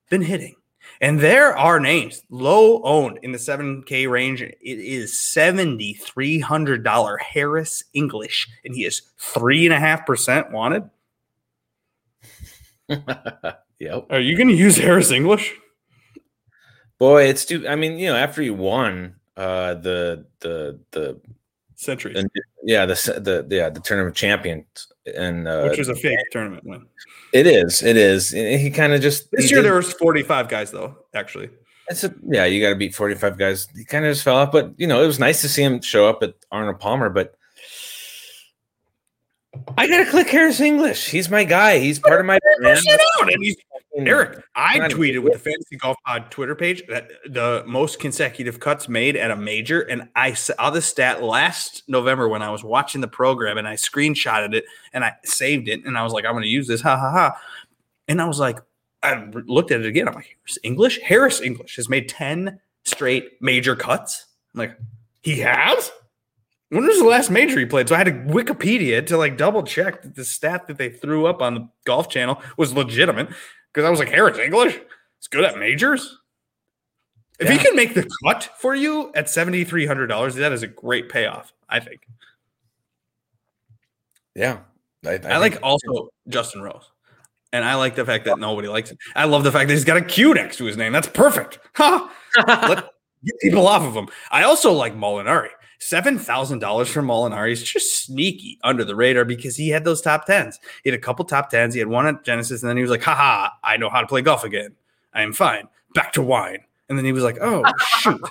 been hitting. And there are names low owned in the 7K range. It is $7,300 Harris English, and he is 3.5% wanted. [laughs] yep. Are you going to use Harris English? Boy, it's too. I mean, you know, after he won uh the the the Sentry, yeah, the the yeah the tournament of champions, and uh, which was a fake tournament win. it is, it is. And He kind of just This year did- there was 45 guys though, actually. It's a, yeah, you got to beat forty five guys. He kind of just fell off, but you know it was nice to see him show up at Arnold Palmer. But I gotta click Harris English. He's my guy. He's part of my brand. And he's Eric, I tweeted with the Fantasy Golf Pod Twitter page that the most consecutive cuts made at a major, and I saw the stat last November when I was watching the program, and I screenshotted it and I saved it, and I was like, I'm going to use this, ha ha ha. And I was like, I looked at it again. I'm like, Harris English, Harris English has made ten straight major cuts. I'm like, he has. When was the last major he played? So I had to Wikipedia to like double check that the stat that they threw up on the Golf Channel was legitimate because I was like, Harris English, it's good at majors. If he can make the cut for you at seventy three hundred dollars, that is a great payoff. I think. Yeah, I, I, like also Justin Rose, and I like the fact that nobody likes him. I love the fact that he's got a Q next to his name. That's perfect. [laughs] Ha! Let get people off of him. I also like Molinari. Seven thousand dollars for Molinari is just sneaky under the radar because he had those top tens. He had a couple top tens. He had one at Genesis, and then he was like, "Haha, I know how to play golf again. I am fine. Back to wine." And then he was like, "Oh [laughs] shoot."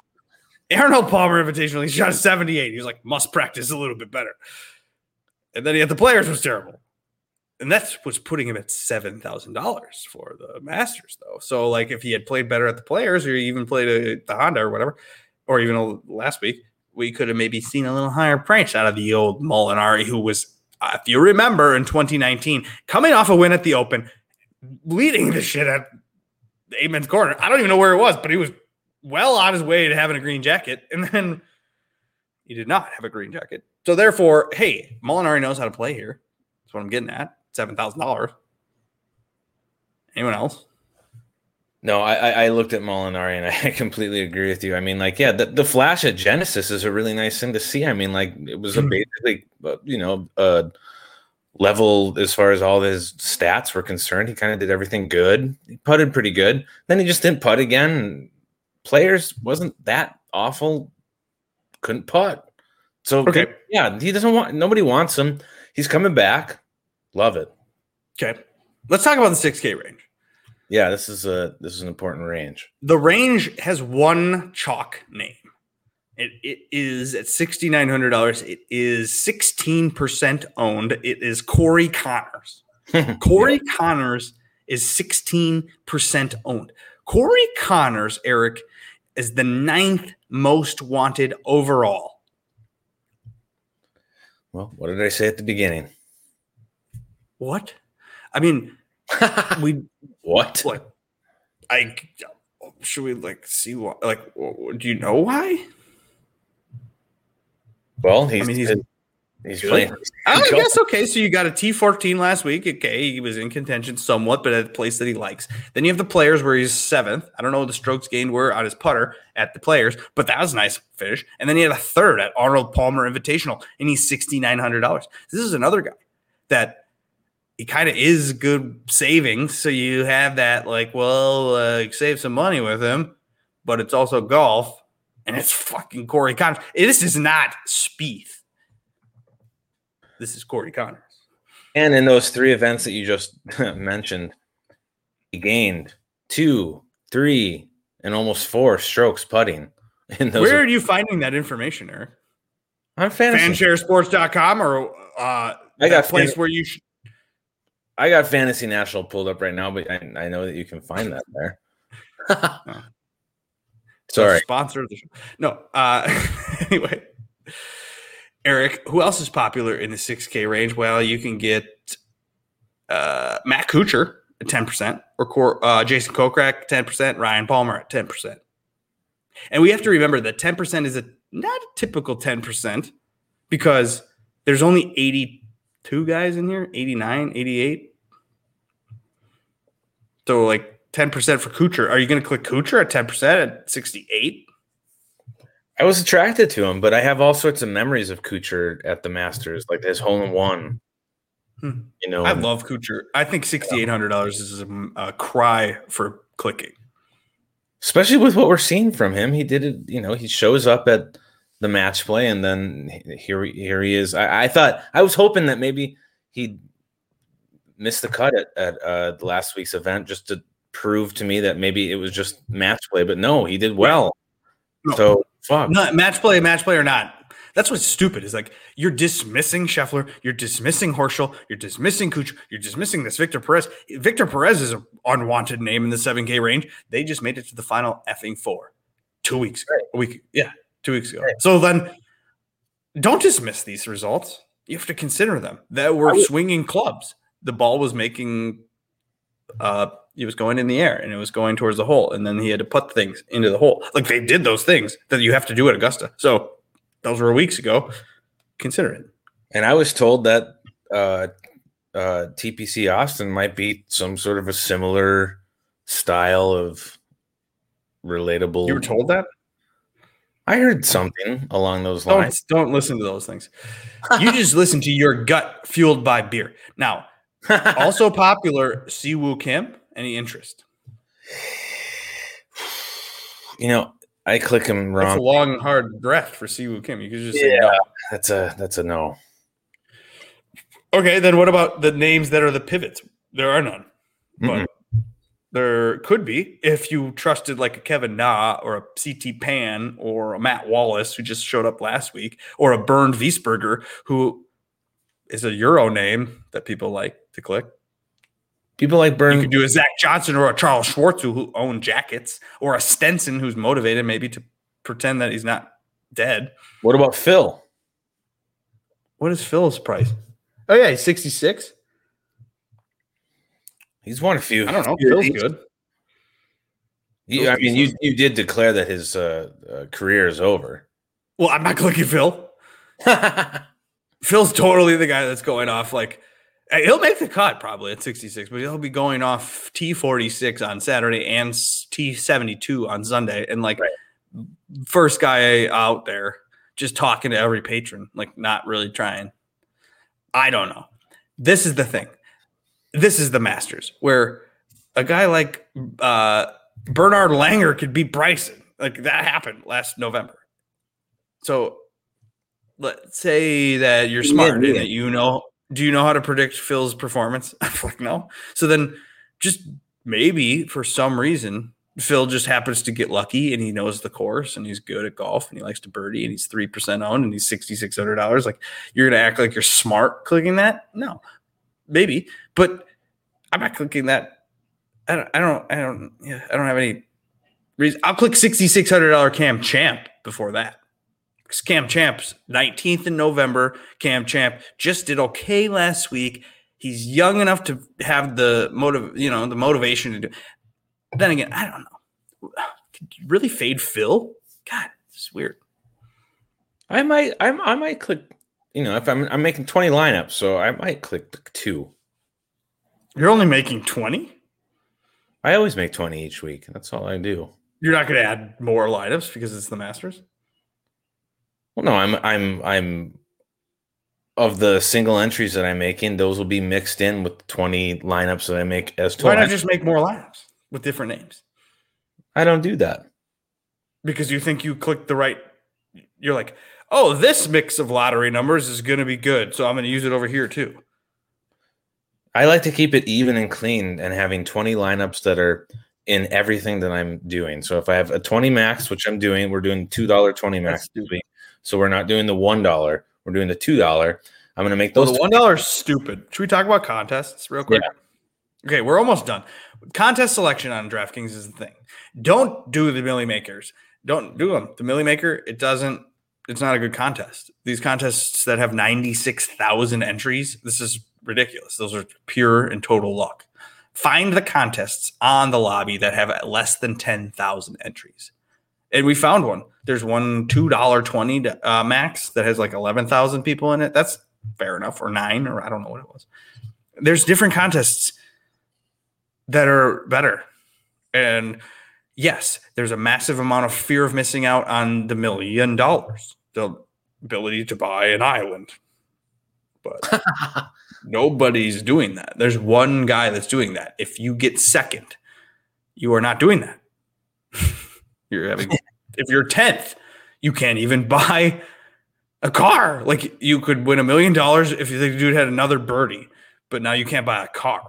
Arnold Palmer Invitational. He shot a 78. He was like, must practice a little bit better. And then he had the players was terrible. And that's what's putting him at seven thousand dollars for the Masters, though. So, like, if he had played better at the Players, or even played a, the Honda or whatever, or even last week, we could have maybe seen a little higher price out of the old Molinari, who was, uh, if you remember, in 2019, coming off a win at the Open, leading the shit at the Amen's corner. I don't even know where it was, but he was well on his way to having a green jacket, and then he did not have a green jacket. So, therefore, hey, Molinari knows how to play here. That's what I'm getting at. Seven thousand dollars. Anyone else? No, I, I looked at Molinari and [laughs] I completely agree with you. I mean, like, yeah, the, the flash at Genesis is a really nice thing to see. I mean, like, it was a Mhm. basically, uh, you know, uh, level as far as all his stats were concerned. He kind of did everything good. He putted pretty good. Then he just didn't putt again. Players wasn't that awful. Couldn't putt. So Okay. yeah, he doesn't want. Nobody wants him. He's coming back. Love it. Okay. Let's talk about the 6K range. Yeah, this is a this is an important range. The range has one chalk name. It, it is at $6,900. It is 16% owned. It is Corey Conners. [laughs] Corey Conners is 16% owned. Corey Conners, Eric, is the ninth most wanted overall. Well, what did I say at the beginning? What? I mean, [laughs] we what? what? I should we like see why? Like, do you know why? Well, he's mean, he's he's, good. playing. I guess okay. So you got a T14 last week. Okay, he was in contention somewhat, but at a place that he likes. Then you have the players where he's seventh. I don't know what the strokes gained were on his putter at the players, but that was a nice finish. And then he had a third at Arnold Palmer Invitational, and he's sixty nine hundred dollars. This is another guy that he kind of is good savings. So you have that like, well, uh, save some money with him, but it's also golf, and it's fucking Corey Conners. This is not Spieth. This is Corey Conners. And in those three events that you just [laughs] mentioned, he gained two, three, and almost four strokes putting. In those Where are you finding that information, Eric? on fantasy. Fansharesports.com or uh, I got place fan- where you sh- I got Fantasy National pulled up right now, but I, I know that you can find that there. [laughs] Sorry. sponsor of the show. No. Uh, [laughs] anyway, Eric, who else is popular in the 6K range? Well, you can get uh, Matt Kuchar at 10%, or Cor- uh, Jason Kokrak 10%, Ryan Palmer at 10%. And we have to remember that 10% is a not a typical 10% because there's only 82 guys in here, 89, 88. So like 10% for Kuchar. Are you going to click Kuchar at 10% at 68? I was attracted to him, but I have all sorts of memories of Kuchar at the Masters, like his hole in one. Hmm. You know, I love Kuchar. I think $6,800 is a, a cry for clicking. especially with what we're seeing from him. He did it, you know, he shows up at the match play and then here here he is. I, I thought I was hoping that maybe he'd miss the cut at, at uh, last week's event just to prove to me that maybe it was just match play, but no, he did well. No. So fuck. Not match play, match play or not. That's what's stupid. Is like you're dismissing Scheffler, you're dismissing Horschel, you're dismissing Kuch, you're dismissing this Victor Perez. Victor Perez is an unwanted name in the 7K range. They just made it to the final effing four two weeks ago. A week, yeah, two weeks ago. So then don't dismiss these results. You have to consider them. That were swinging clubs. The ball was making uh it was going in the air and it was going towards the hole and then he had to put things into the hole. Like they did those things that you have to do at augusta. So those were weeks ago. Consider it. And I was told that uh, uh, TPC Austin might be some sort of a similar style of relatable. you were told that? I heard something along those don't, lines. don't listen to those things. You just listen to your gut fueled by beer. Now also popular siwoo kim any interest you know, I click him that's a wrong. long hard breath for siwoo kim you could just say no. That's a that's a no. okay then what about the names that are the pivots there are none but Mm-mm. there could be if you trusted like a Kevin Na or a CT Pan or a Matt Wallace who just showed up last week or a Bernd Wiesberger who is a Euro name that people like to click. People like Burn. You could do a Zach Johnson or a Charl Schwartzel who, own jackets or a Stenson who's motivated maybe to pretend that he's not dead. what about Phil? What is Phil's price? Oh yeah, he's 66. He's won a few. I don't know. Phil's these. good. You- I mean, you you did declare that his uh, uh, career is over. Well, I'm not clicking Phil. [laughs] Phil's totally the guy that's going off like he'll make the cut probably at 66, but he'll be going off T46 on Saturday and T72 on Sunday and like first guy out there just talking to every patron, like not really trying. I don't know. This is the thing. This is the Masters where a guy like uh, Bernhard Langer could beat Bryson. Like that happened last November. So let's say that you're Yeah, smart and that you know. Do you know how to predict Phil's performance? [laughs] I'm like, no. So then just maybe for some reason, Phil just happens to get lucky and he knows the course and he's good at golf and he likes to birdie and he's 3% owned and he's $6,600. Like you're going to act like you're smart clicking that? No, maybe, but I'm not clicking that. I don't, I don't, I don't, yeah, I don't have any reason. I'll click $6,600 Cam Champ before that. Cam Champ's 19th in November. Cam Champ just did okay last week. He's young enough to have the motive, you know, the motivation to do. Then again, I don't know. [sighs] Really fade Phil? God, it's weird. I might I, I might click. You know, if I'm I'm making twenty lineups, so I might click the two. You're only making 20? I always make twenty each week. That's all I do. You're not going to add more lineups because it's the Masters? Well, no, I'm I'm I'm of the single entries that I'm making, those will be mixed in with 20 lineups that I make as Why total. not just make more lineups with different names? I don't do that. Because you think you clicked the right. You're like, oh, this mix of lottery numbers is going to be good, so I'm going to use it over here too. I like to keep it even and clean and having 20 lineups that are in everything that I'm doing. So if I have a 20 max, which I'm doing, we're doing $2 20 max That's this week. So we're not doing the $1, we're doing the $2. I'm going to make Well, those the one dollar stupid. Should we talk about contests real quick? Okay, we're almost done. Contest selection on DraftKings is the thing. Don't do the Millie Makers. Don't do them. The Millie Maker, it doesn't. It's not a good contest. These contests that have ninety six thousand entries, this is ridiculous. Those are pure and total luck. Find the contests on the lobby that have less than ten thousand entries, and we found one. There's one two dollar twenty uh, max that has like eleven thousand people in it. That's fair enough, or nine, or I don't know what it was. There's different contests that are better. And yes, there's a massive amount of fear of missing out on the million dollars, the ability to buy an island. But [laughs] nobody's doing that. There's one guy that's doing that. If you get second, you are not doing that. [laughs] you're having [laughs] if you're 10th, you can't even [laughs] buy a car. Like you could win a million dollars if the dude had another birdie, but now you can't buy a car.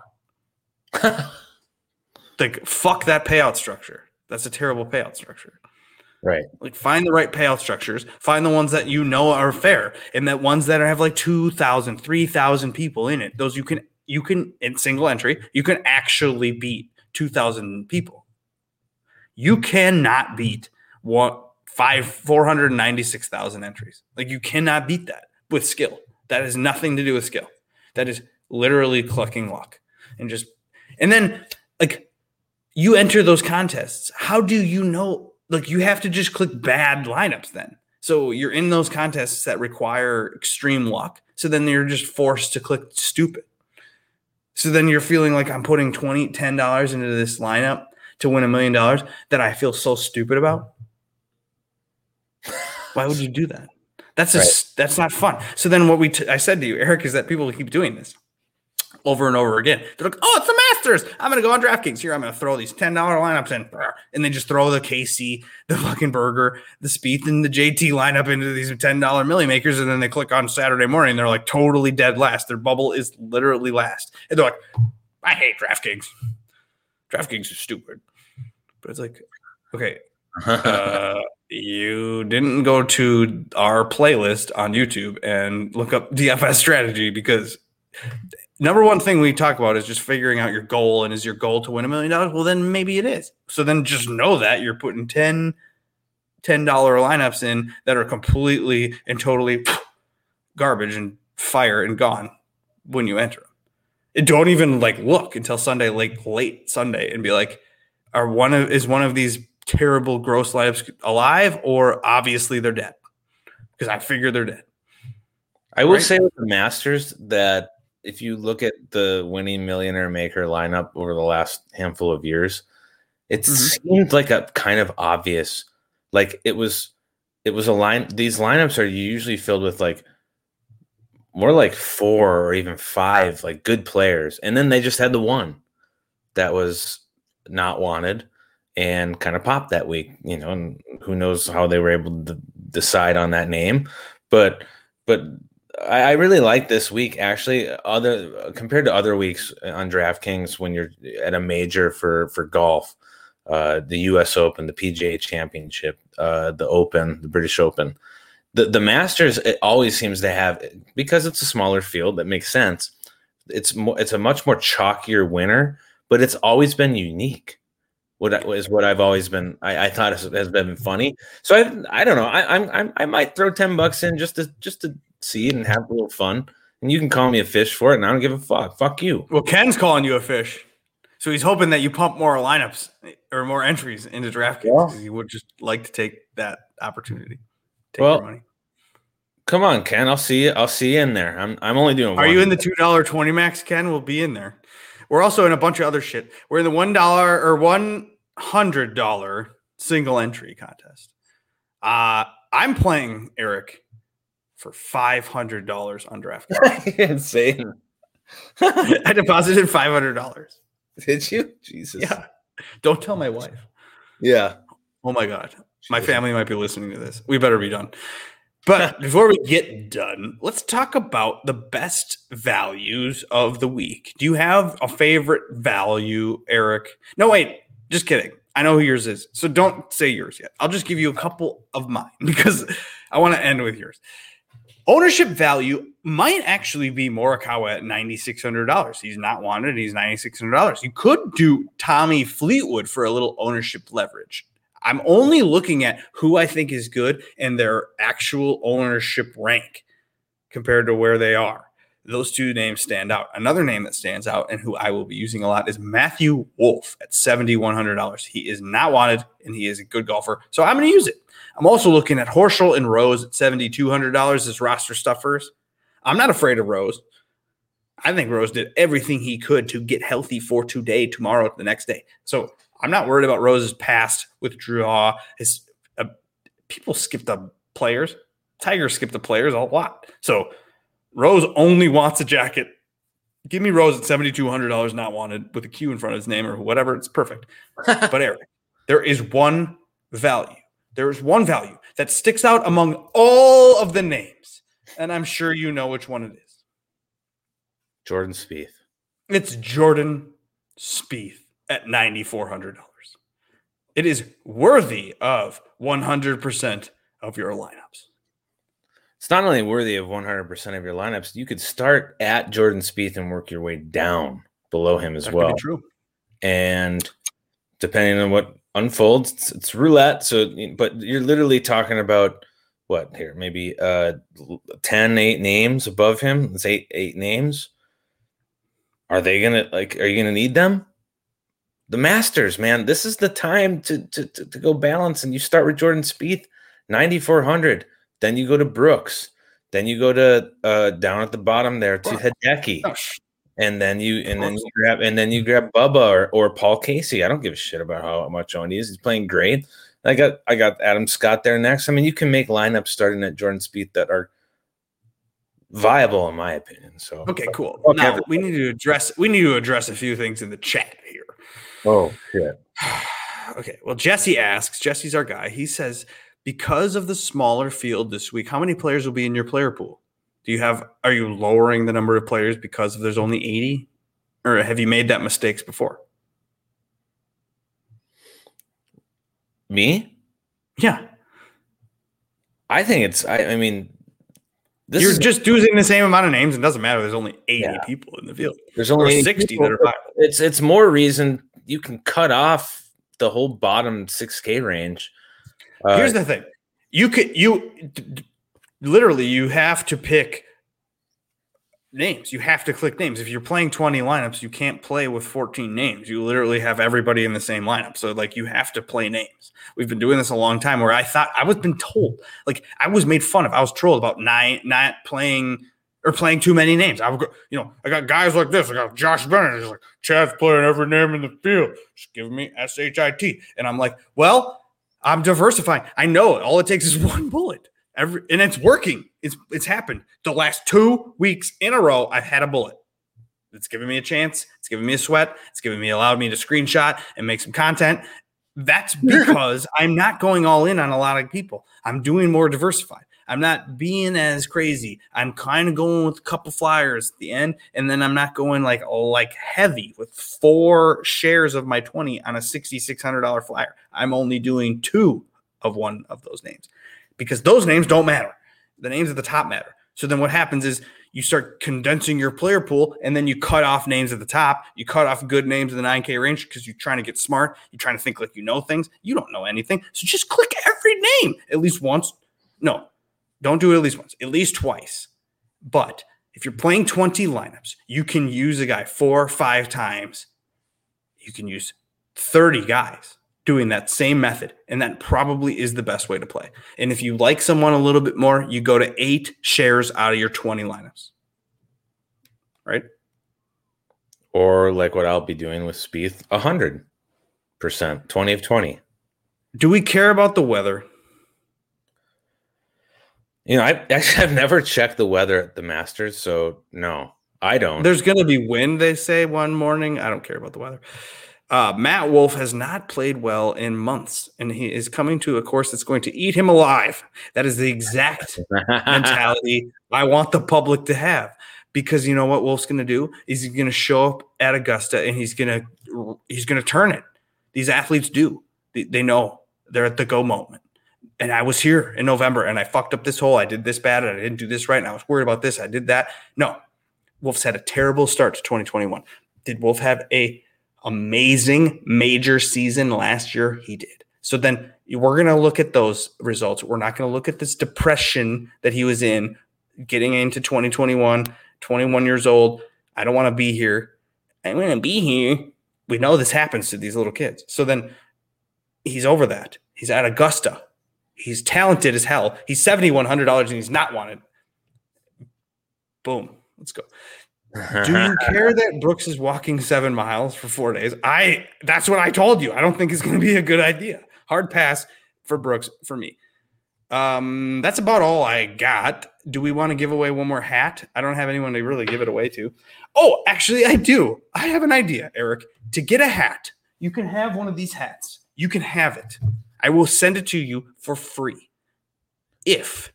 [laughs] like fuck that payout structure. That's a terrible payout structure. right. Like find the right payout structures, find the ones that you know are fair and that ones that have like 2,000, 3,000 people in it. Those you can you can in single entry, you can actually beat 2,000 people. You cannot beat what five 496,000 entries. Like you cannot beat that with skill. That has nothing to do with skill. That is literally clucking luck. And just and then like you enter those contests. How do you know? Like you have to just click bad lineups then. So you're in those contests that require extreme luck. So then you're just forced to click stupid. So then you're feeling like I'm putting 20 $10 into this lineup to win a million dollars that I feel so stupid about. Why would you do that? That's just that's not fun. So then what we t- I said to you, Eric, is that people keep doing this over and over again. They're like, oh, it's the Masters. I'm going to go on DraftKings. Here, I'm going to throw these $10 lineups in. And they just throw the KC, the fucking Berger, the Spieth, and the JT lineup into these $10 milli makers. And then they click on Saturday morning. they're like totally dead last. Their bubble is literally last. And they're like, I hate DraftKings. DraftKings is stupid. But it's like, okay, uh, you didn't go to our playlist on YouTube and look up DFS strategy because number one thing we talk about is just figuring out your goal and is your goal to win a million dollars? Well then maybe it is. So then just know that you're putting 10 $10 lineups in that are completely and totally garbage and fire and gone when you enter them and don't even like look until sunday like late sunday and be like are one of is one of these terrible gross lives alive or obviously they're dead because i figure they're dead I will Right. say with the Masters that if you look at the winning millionaire maker lineup over the last handful of years, it Mhm. seemed like a kind of obvious, like it was, it was a line. These lineups are usually filled with like more like four or even five like good players, and then they just had the one that was not wanted and kind of popped that week, you know. And who knows how they were able to decide on that name, but but I, really like this week actually. Other compared to other weeks on DraftKings when you're at a major for for golf, uh, the U.S. Open, the PGA Championship, uh, the Open, the British Open, the the Masters. It always seems to have because it's a smaller field. That makes sense. It's more. It's a much more chalkier winner, but it's always been unique. What is what I've always been. I, I thought has, has been funny. So I I don't know. I I'm, I'm I might throw ten bucks in just to just to see it and have a little fun. And you can call me a fish for it, and I don't give a fuck. Fuck you. Well, Ken's calling you a fish. So he's hoping that you pump more lineups eh, or more entries into DraftKings. Yeah. He would just like to take that opportunity. Take Well, your money. Come on, Ken. I'll see you. I'll see you in there. I'm I'm only doing. Are you in the two dollar twenty max? Ken will be in there. We're also in a bunch of other shit. We're in the one dollar or one hundred dollar single entry contest. Uh I'm playing Eric for five hundred dollars on DraftKings. [laughs] Insane. [laughs] I deposited five hundred dollars. Did you? Jesus. Yeah. Don't tell my wife. Yeah. Oh my god. My family might be listening to this. We better be done. But [laughs] before we get done, let's talk about the best values of the week. Do you have a favorite value, Eric? No, wait, just kidding. I know who yours is. So don't say yours yet. I'll just give you a couple of mine [laughs] because I want to end with yours. Ownership value might actually be Morikawa at $9,600. He's not wanted. He's $9,600. You could do Tommy Fleetwood for a little ownership leverage. I'm only looking at who I think is good and their actual ownership rank compared to where they are. Those two names stand out. Another name that stands out and who I will be using a lot is Matthew Wolff at $7,100. He is not wanted and he is a good golfer. So I'm going to use it. I'm also looking at Horschel and Rose at $7,200 as roster stuffers. I'm not afraid of Rose. I think Rose did everything he could to get healthy for today, tomorrow, the next day. So I'm not worried about Rose's past withdrawal. His uh, people skip the players. Tiger skipped the players a lot. So Rose only wants a jacket. Give me Rose at seventy two hundred dollars, not wanted, with a Q in front of his name or whatever. It's perfect. [laughs] but Eric, there is one value. There is one value that sticks out among all of the names, and I'm sure you know which one it is. Jordan Spieth. It's Jordan Spieth at $9,400. It is worthy of 100% of your lineups. It's not only worthy of 100% of your lineups, you could start at Jordan Spieth and work your way down below him as That could well. be true. And depending on what unfolds, it's, it's roulette. So, but you're literally talking about what here, maybe uh 10, eight names above him. It's eight, eight names. Are they gonna like? Are you gonna need them? The Masters, man, this is the time to to to, to go balance, and you start with Jordan Spieth, ninety four hundred. Then you go to Brooks. Then you go to uh down at the bottom there to Hideki Oh, and then you and then you grab and then you grab Bubba or, or Paul Casey. I don't give a shit about how much on he is. He's playing great. I got I got Adam Scott there next. I mean, you can make lineups starting at Jordan Spieth that are viable in my opinion. So Okay, cool. Now we need to address we need to address a few things in the chat here. Oh shit. [sighs] okay. Well, Jesse asks, Jesse's our guy. He says, because of the smaller field this week, how many players will be in your player pool? Do you have are you lowering the number of players because there's only 80? Or have you made that mistakes before? Me? Yeah. I think it's I, I mean this You're is just using the same amount of names. It doesn't matter. There's only 80 Yeah. people in the field. there's only 80 60 people, that are but viable. it's it's more reason you can cut off the whole bottom 6k range. Uh, Here's the thing. You could you d- d- literally you have to pick names. You have to click names. If you're playing 20 lineups, you can't play with 14 names. You literally have everybody in the same lineup. So like you have to play names. We've been doing this a long time where I thought I was been told like I was made fun of. I was trolled about not not playing or playing too many names. I've go, you know, I got guys like this. I got Josh Bennett. He's like, Chad's playing every name in the field. Just give me S H I T. And I'm like, well, I'm diversifying. I know it. All it takes is [laughs] one bullet. Every and it's working. It's it's happened. The last two weeks in a row, I've had a bullet. It's giving me a chance. It's giving me a sweat. It's giving me allowed me to screenshot and make some content. That's because I'm not going all in on a lot of people. I'm doing more diversified. I'm not being as crazy. I'm kind of going with a couple flyers at the end, and then I'm not going like like heavy with four shares of my 20 on a $6,600 flyer. I'm only doing two of one of those names because those names don't matter. The names at the top matter. So then what happens is you start condensing your player pool and then you cut off names at the top. You cut off good names in the 9K range because you're trying to get smart. You're trying to think like you know things. You don't know anything. So just click every name at least once. No, don't do it at least once, at least twice. But if you're playing 20 lineups, you can use a guy four or five times. You can use 30 guys doing that same method. And that probably is the best way to play. And if you like someone a little bit more, you go to eight shares out of your 20 lineups. Right? or like what I'll be doing with Spieth, a hundred percent, twenty of twenty. Do we care about the weather? You know, I [laughs] actually I've never checked the weather at the Masters, so no, I don't. There's going to be wind, they say, one morning. I don't care about the weather. Uh, Matt Wolff has not played well in months, and he is coming to a course that's going to eat him alive. That is the exact [laughs] mentality I want the public to have. Because you know what Wolff's going to do is he's going to show up at Augusta and he's going to he's going to turn it. These athletes do. They, they know they're at the go moment. And I was here in November and I fucked up this hole. I did this bad and I didn't do this right. And I was worried about this. I did that. No, Wolff's had a terrible start to 2021. Did Wolff have a amazing major season last year? He did. So then we're going to look at those results. We're not going to look at this depression that he was in getting into 2021, 21 years old. I don't want to be here. I want to be here. We know this happens to these little kids. So then he's over that. He's at Augusta. He's talented as hell. He's $7,100 and he's not wanted. Boom. Let's go. Do you [laughs] care that Brooks is walking seven miles for four days? I that's what I told you. I don't think it's going to be a good idea. Hard pass for Brooks for me. Um, that's about all I got. Do we want to give away one more hat? I don't have anyone to really give it away to. Oh, actually, I do. I have an idea, Eric. To get a hat, you can have one of these hats. You can have it. I will send it to you for free if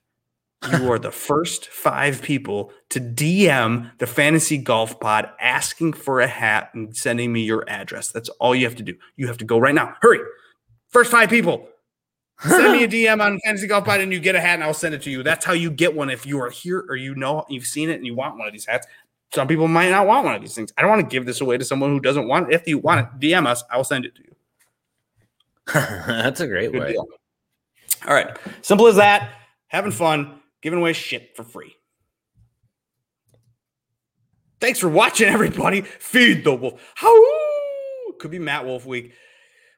you are the [laughs] first five people to DM the fantasy golf pod asking for a hat and sending me your address. That's all you have to do. You have to go right now. Hurry. First five people. Send me a [laughs] DM on fantasy golf pod and you get a hat and I'll send it to you. That's how you get one if you are here or you know you've seen it and you want one of these hats. Some people might not want one of these things. I don't want to give this away to someone who doesn't want it. If you want it, DM us. I will send it to you. [laughs] That's a great Good way. Deal. All right. Simple as that. Having fun giving away shit for free. Thanks for watching, everybody. Feed the wolf. How could be Matt Wolff week.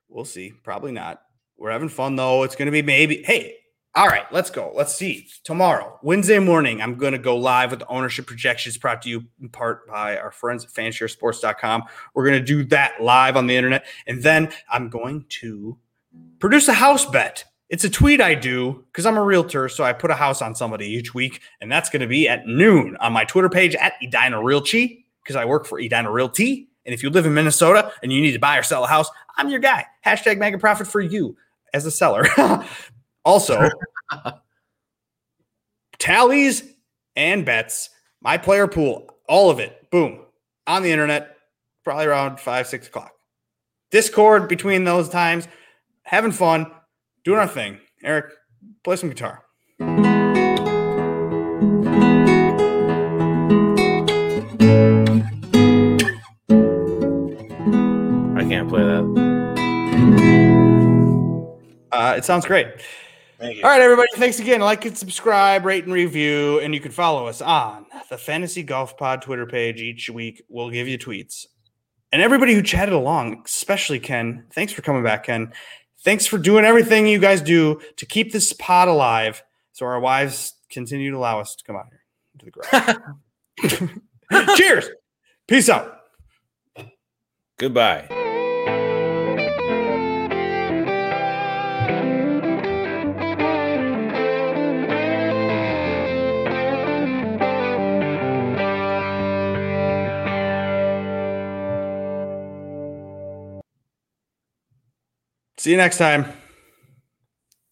We'll see. Probably not. We're having fun though. It's going to be maybe. Hey, all right, let's go. Let's see. Tomorrow, Wednesday morning, I'm going to go live with the ownership projections brought to you in part by our friends at fansharesports.com. We're going to do that live on the internet. And then I'm going to produce a house bet it's a tweet I do because I'm a realtor. So I put a house on somebody each week, and that's going to be at noon on my Twitter page at Edina Realty because I work for Edina Realty. And if you live in Minnesota and you need to buy or sell a house, I'm your guy. Hashtag mega profit for you as a seller. [laughs] also, [laughs] tallies and bets, my player pool, all of it, boom, on the internet, probably around five, six o'clock. Discord between those times, having fun doing our thing. Eric, play some guitar. I can't play that. Uh, it sounds great. All right, everybody. Thanks again. Like and subscribe, rate and review, and you can follow us on the Fantasy Golf Pod Twitter page each week. We'll give you tweets. And everybody who chatted along, especially Ken, thanks for coming back, Ken. Thanks for doing everything you guys do to keep this pod alive so our wives continue to allow us to come out here to the garage. [laughs] [laughs] Cheers. Peace out. Goodbye. See you next time.